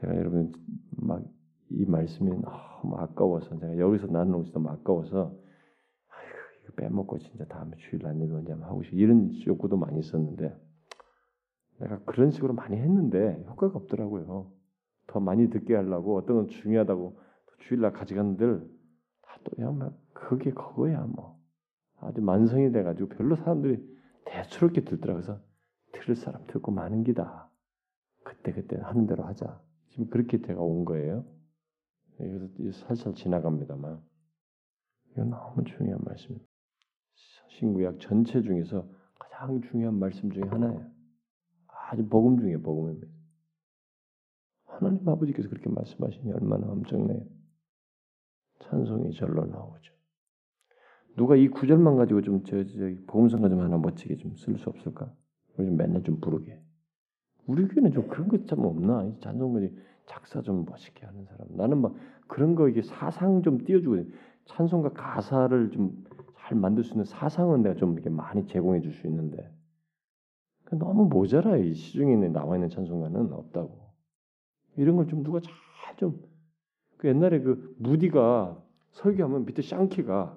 제가 여러분 막 이 말씀이 너무 아까워서 제가 여기서 나누는 것이 너무 아까워서 아이고 이거 빼먹고 진짜 다음에 주일 안 예배 언제 하고 싶어 이런 욕구도 많이 있었는데 내가 그런 식으로 많이 했는데 효과가 없더라고요. 더 많이 듣게 하려고 어떤 건 중요하다고 주일날 가져간들 다또야 뭐 그게 그거야 뭐 아주 만성이 돼가지고 별로 사람들이 대수롭게 듣더라 그래서 들을 사람 듣고 마는 기다. 그때 그때 하는 대로 하자. 지금 그렇게 제가 온 거예요. 그래서 살살 지나갑니다만 이건 너무 중요한 말씀입니다. 신구약 전체 중에서 가장 중요한 말씀 중에 하나예요. 아주 복음 중에 복음입니다. 하나님 아버지께서 그렇게 말씀하시니 얼마나 엄청나요. 찬송이 절로 나오죠. 누가 이 구절만 가지고 좀 저 저, 복음성가 좀 하나 멋지게 좀 쓸 수 없을까? 우리 좀 맨날 좀 부르게. 우리 교회는 좀 그런 것 참 없나? 찬송가지 작사 좀 멋있게 하는 사람. 나는 막 그런 거 이게 사상 좀 띄워주고 찬송가 가사를 좀 잘 만들 수 있는 사상은 내가 좀 이렇게 많이 제공해 줄 수 있는데 너무 모자라 이 시중에 나와 있는 찬송가는 없다고. 이런 걸 좀 누가 잘좀 그 옛날에 그 무디가 설교하면 밑에 샹키가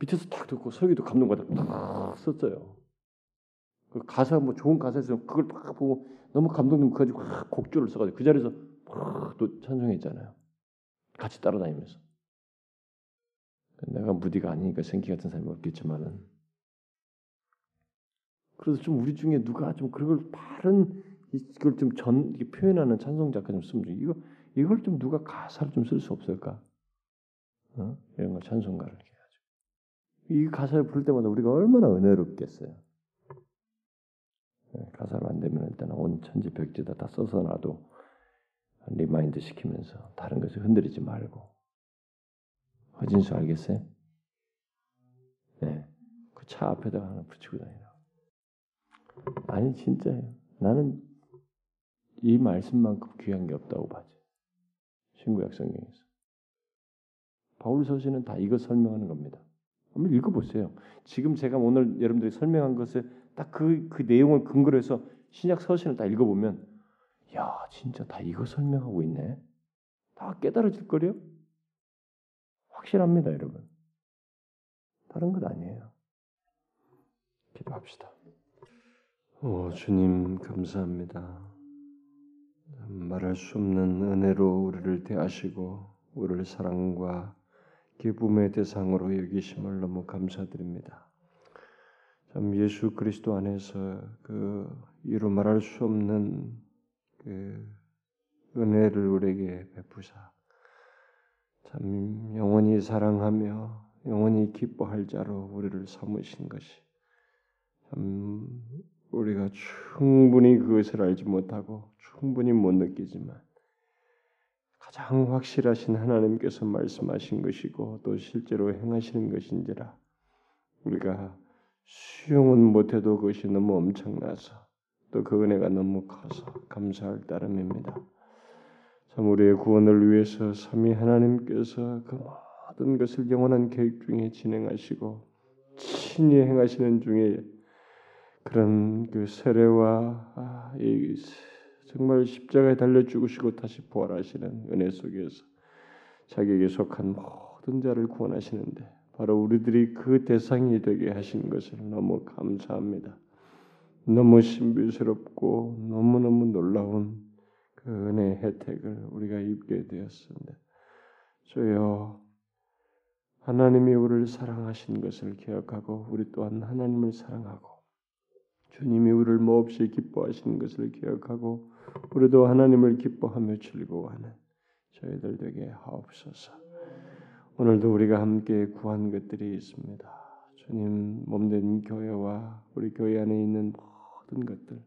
밑에서 딱 듣고 설교도 감동받아 딱 썼어요. 그 가사 뭐 좋은 가사에서 그걸 막 보고 너무 감동되면 그 가지고 곡조를 써가지고 그 자리에서 또 찬송했잖아요. 같이 따라다니면서. 내가 무디가 아니니까 생기 같은 사람이 없겠지만은 그래서 좀 우리 중에 누가 좀 그걸 바른 이걸 좀 전 표현하는 찬송 작가 좀 쓰면 이거 이걸 좀 누가 가사를 좀 쓸 수 없을까? 어? 이런 거 찬송가를 해야죠. 이 가사를 부를 때마다 우리가 얼마나 은혜롭겠어요. 네, 가사로 안 되면 일단 온 천지 벽지에다 다 써서 놔도 remind 시키면서 다른 것을 흔들리지 말고 허진수 알겠어요? 네, 그 차 앞에다가 하나 붙이고 다니라. 아니 진짜예요. 나는 이 말씀만큼 귀한 게 없다고 봐요. 신구약 성경에서. 바울 서신은 다 이거 설명하는 겁니다. 한번 읽어보세요. 지금 제가 오늘 여러분들이 설명한 것을 딱 그 그 내용을 근거로 해서 신약 서신을 다 읽어보면 야 진짜 다 이거 설명하고 있네. 다 깨달아질 거요. 확실합니다, 여러분. 다른 것 아니에요. 기도합시다. 오 주님 감사합니다. 말할 수 없는 은혜로 우리를 대하시고 우리를 사랑과 기쁨의 대상으로 여기심을 너무 감사드립니다. 참 예수 그리스도 안에서 그 이루 말할 수 없는 그 은혜를 우리에게 베푸사. 참 영원히 사랑하며 영원히 기뻐할 자로 우리를 삼으신 것이 참 우리가 충분히 그것을 알지 못하고 충분히 못 느끼지만 가장 확실하신 하나님께서 말씀하신 것이고 또 실제로 행하시는 것인지라 우리가 수용은 못해도 그것이 너무 엄청나서 또 그 은혜가 너무 커서 감사할 따름입니다. 참 우리의 구원을 위해서 삼위 하나님께서 그 모든 것을 영원한 계획 중에 진행하시고 친히 행하시는 중에 그런 그 세례와 아, 이 정말 십자가에 달려 죽으시고 다시 부활하시는 은혜 속에서 자기에게 속한 모든 자를 구원하시는데 바로 우리들이 그 대상이 되게 하신 것을 너무 감사합니다. 너무 신비스럽고 너무너무 놀라운 그 은혜의 혜택을 우리가 입게 되었습니다. 주여 하나님이 우리를 사랑하신 것을 기억하고 우리 또한 하나님을 사랑하고 주님이 우리를 몹시 기뻐하시는 것을 기억하고 우리도 하나님을 기뻐하며 즐거워하는 저희들 되게 하옵소서. 오늘도 우리가 함께 구한 것들이 있습니다. 주님 몸된 교회와 우리 교회 안에 있는 모든 것들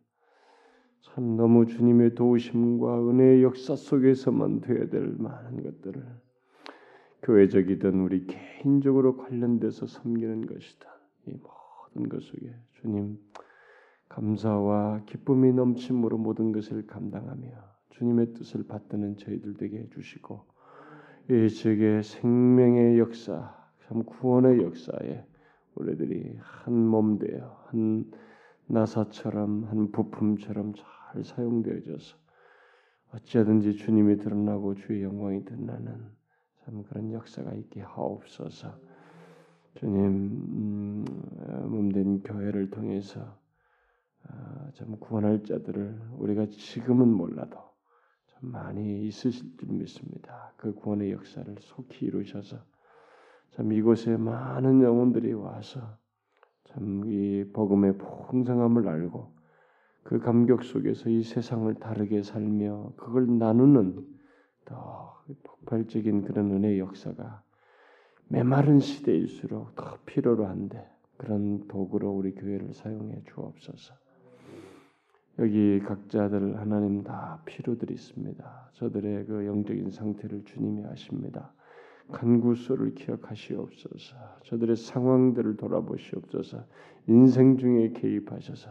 참 너무 주님의 도우심과 은혜의 역사 속에서만 되어야 될 많은 것들을 교회적이든 우리 개인적으로 관련돼서 섬기는 것이다. 이 모든 것 속에 주님 감사와 기쁨이 넘침으로 모든 것을 감당하며 주님의 뜻을 받드는 저희들 되게 해주시고 이 세계 생명의 역사, 참 구원의 역사에 우리들이 한 몸 되어 한 나사처럼 한 부품처럼 잘 사용되어져서 어찌하든지 주님이 드러나고 주의 영광이 드러나는 참 그런 역사가 있게 하옵소서. 주님 음, 몸된 교회를 통해서 아, 참 구원할 자들을 우리가 지금은 몰라도 참 많이 있으실 줄 믿습니다. 그 구원의 역사를 속히 이루셔서 참 이곳에 많은 영혼들이 와서 참 이 복음의 풍성함을 알고 그 감격 속에서 이 세상을 다르게 살며 그걸 나누는 더 폭발적인 그런 은혜의 역사가 메마른 시대일수록 더 필요로 한데 그런 도구로 우리 교회를 사용해 주옵소서. 여기 각자들 하나님 다 필요들이 있습니다. 저들의 그 영적인 상태를 주님이 아십니다. 간구소를 기억하시옵소서. 저들의 상황들을 돌아보시옵소서. 인생 중에 개입하셔서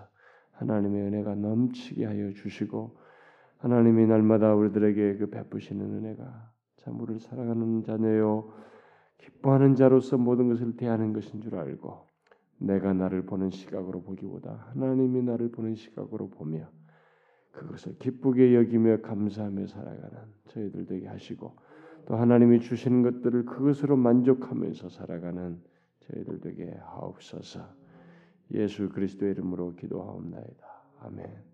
하나님의 은혜가 넘치게 하여 주시고 하나님이 날마다 우리들에게 그 베푸시는 은혜가 참 우리를 사랑하는 자녀요 기뻐하는 자로서 모든 것을 대하는 것인 줄 알고 내가 나를 보는 시각으로 보기보다 하나님이 나를 보는 시각으로 보며 그것을 기쁘게 여기며 감사하며 살아가는 저희들 되게 하시고 또 하나님이 주시는 것들을 그것으로 만족하면서 살아가는 저희들 되게 하옵소서. 예수 그리스도의 이름으로 기도하옵나이다. 아멘.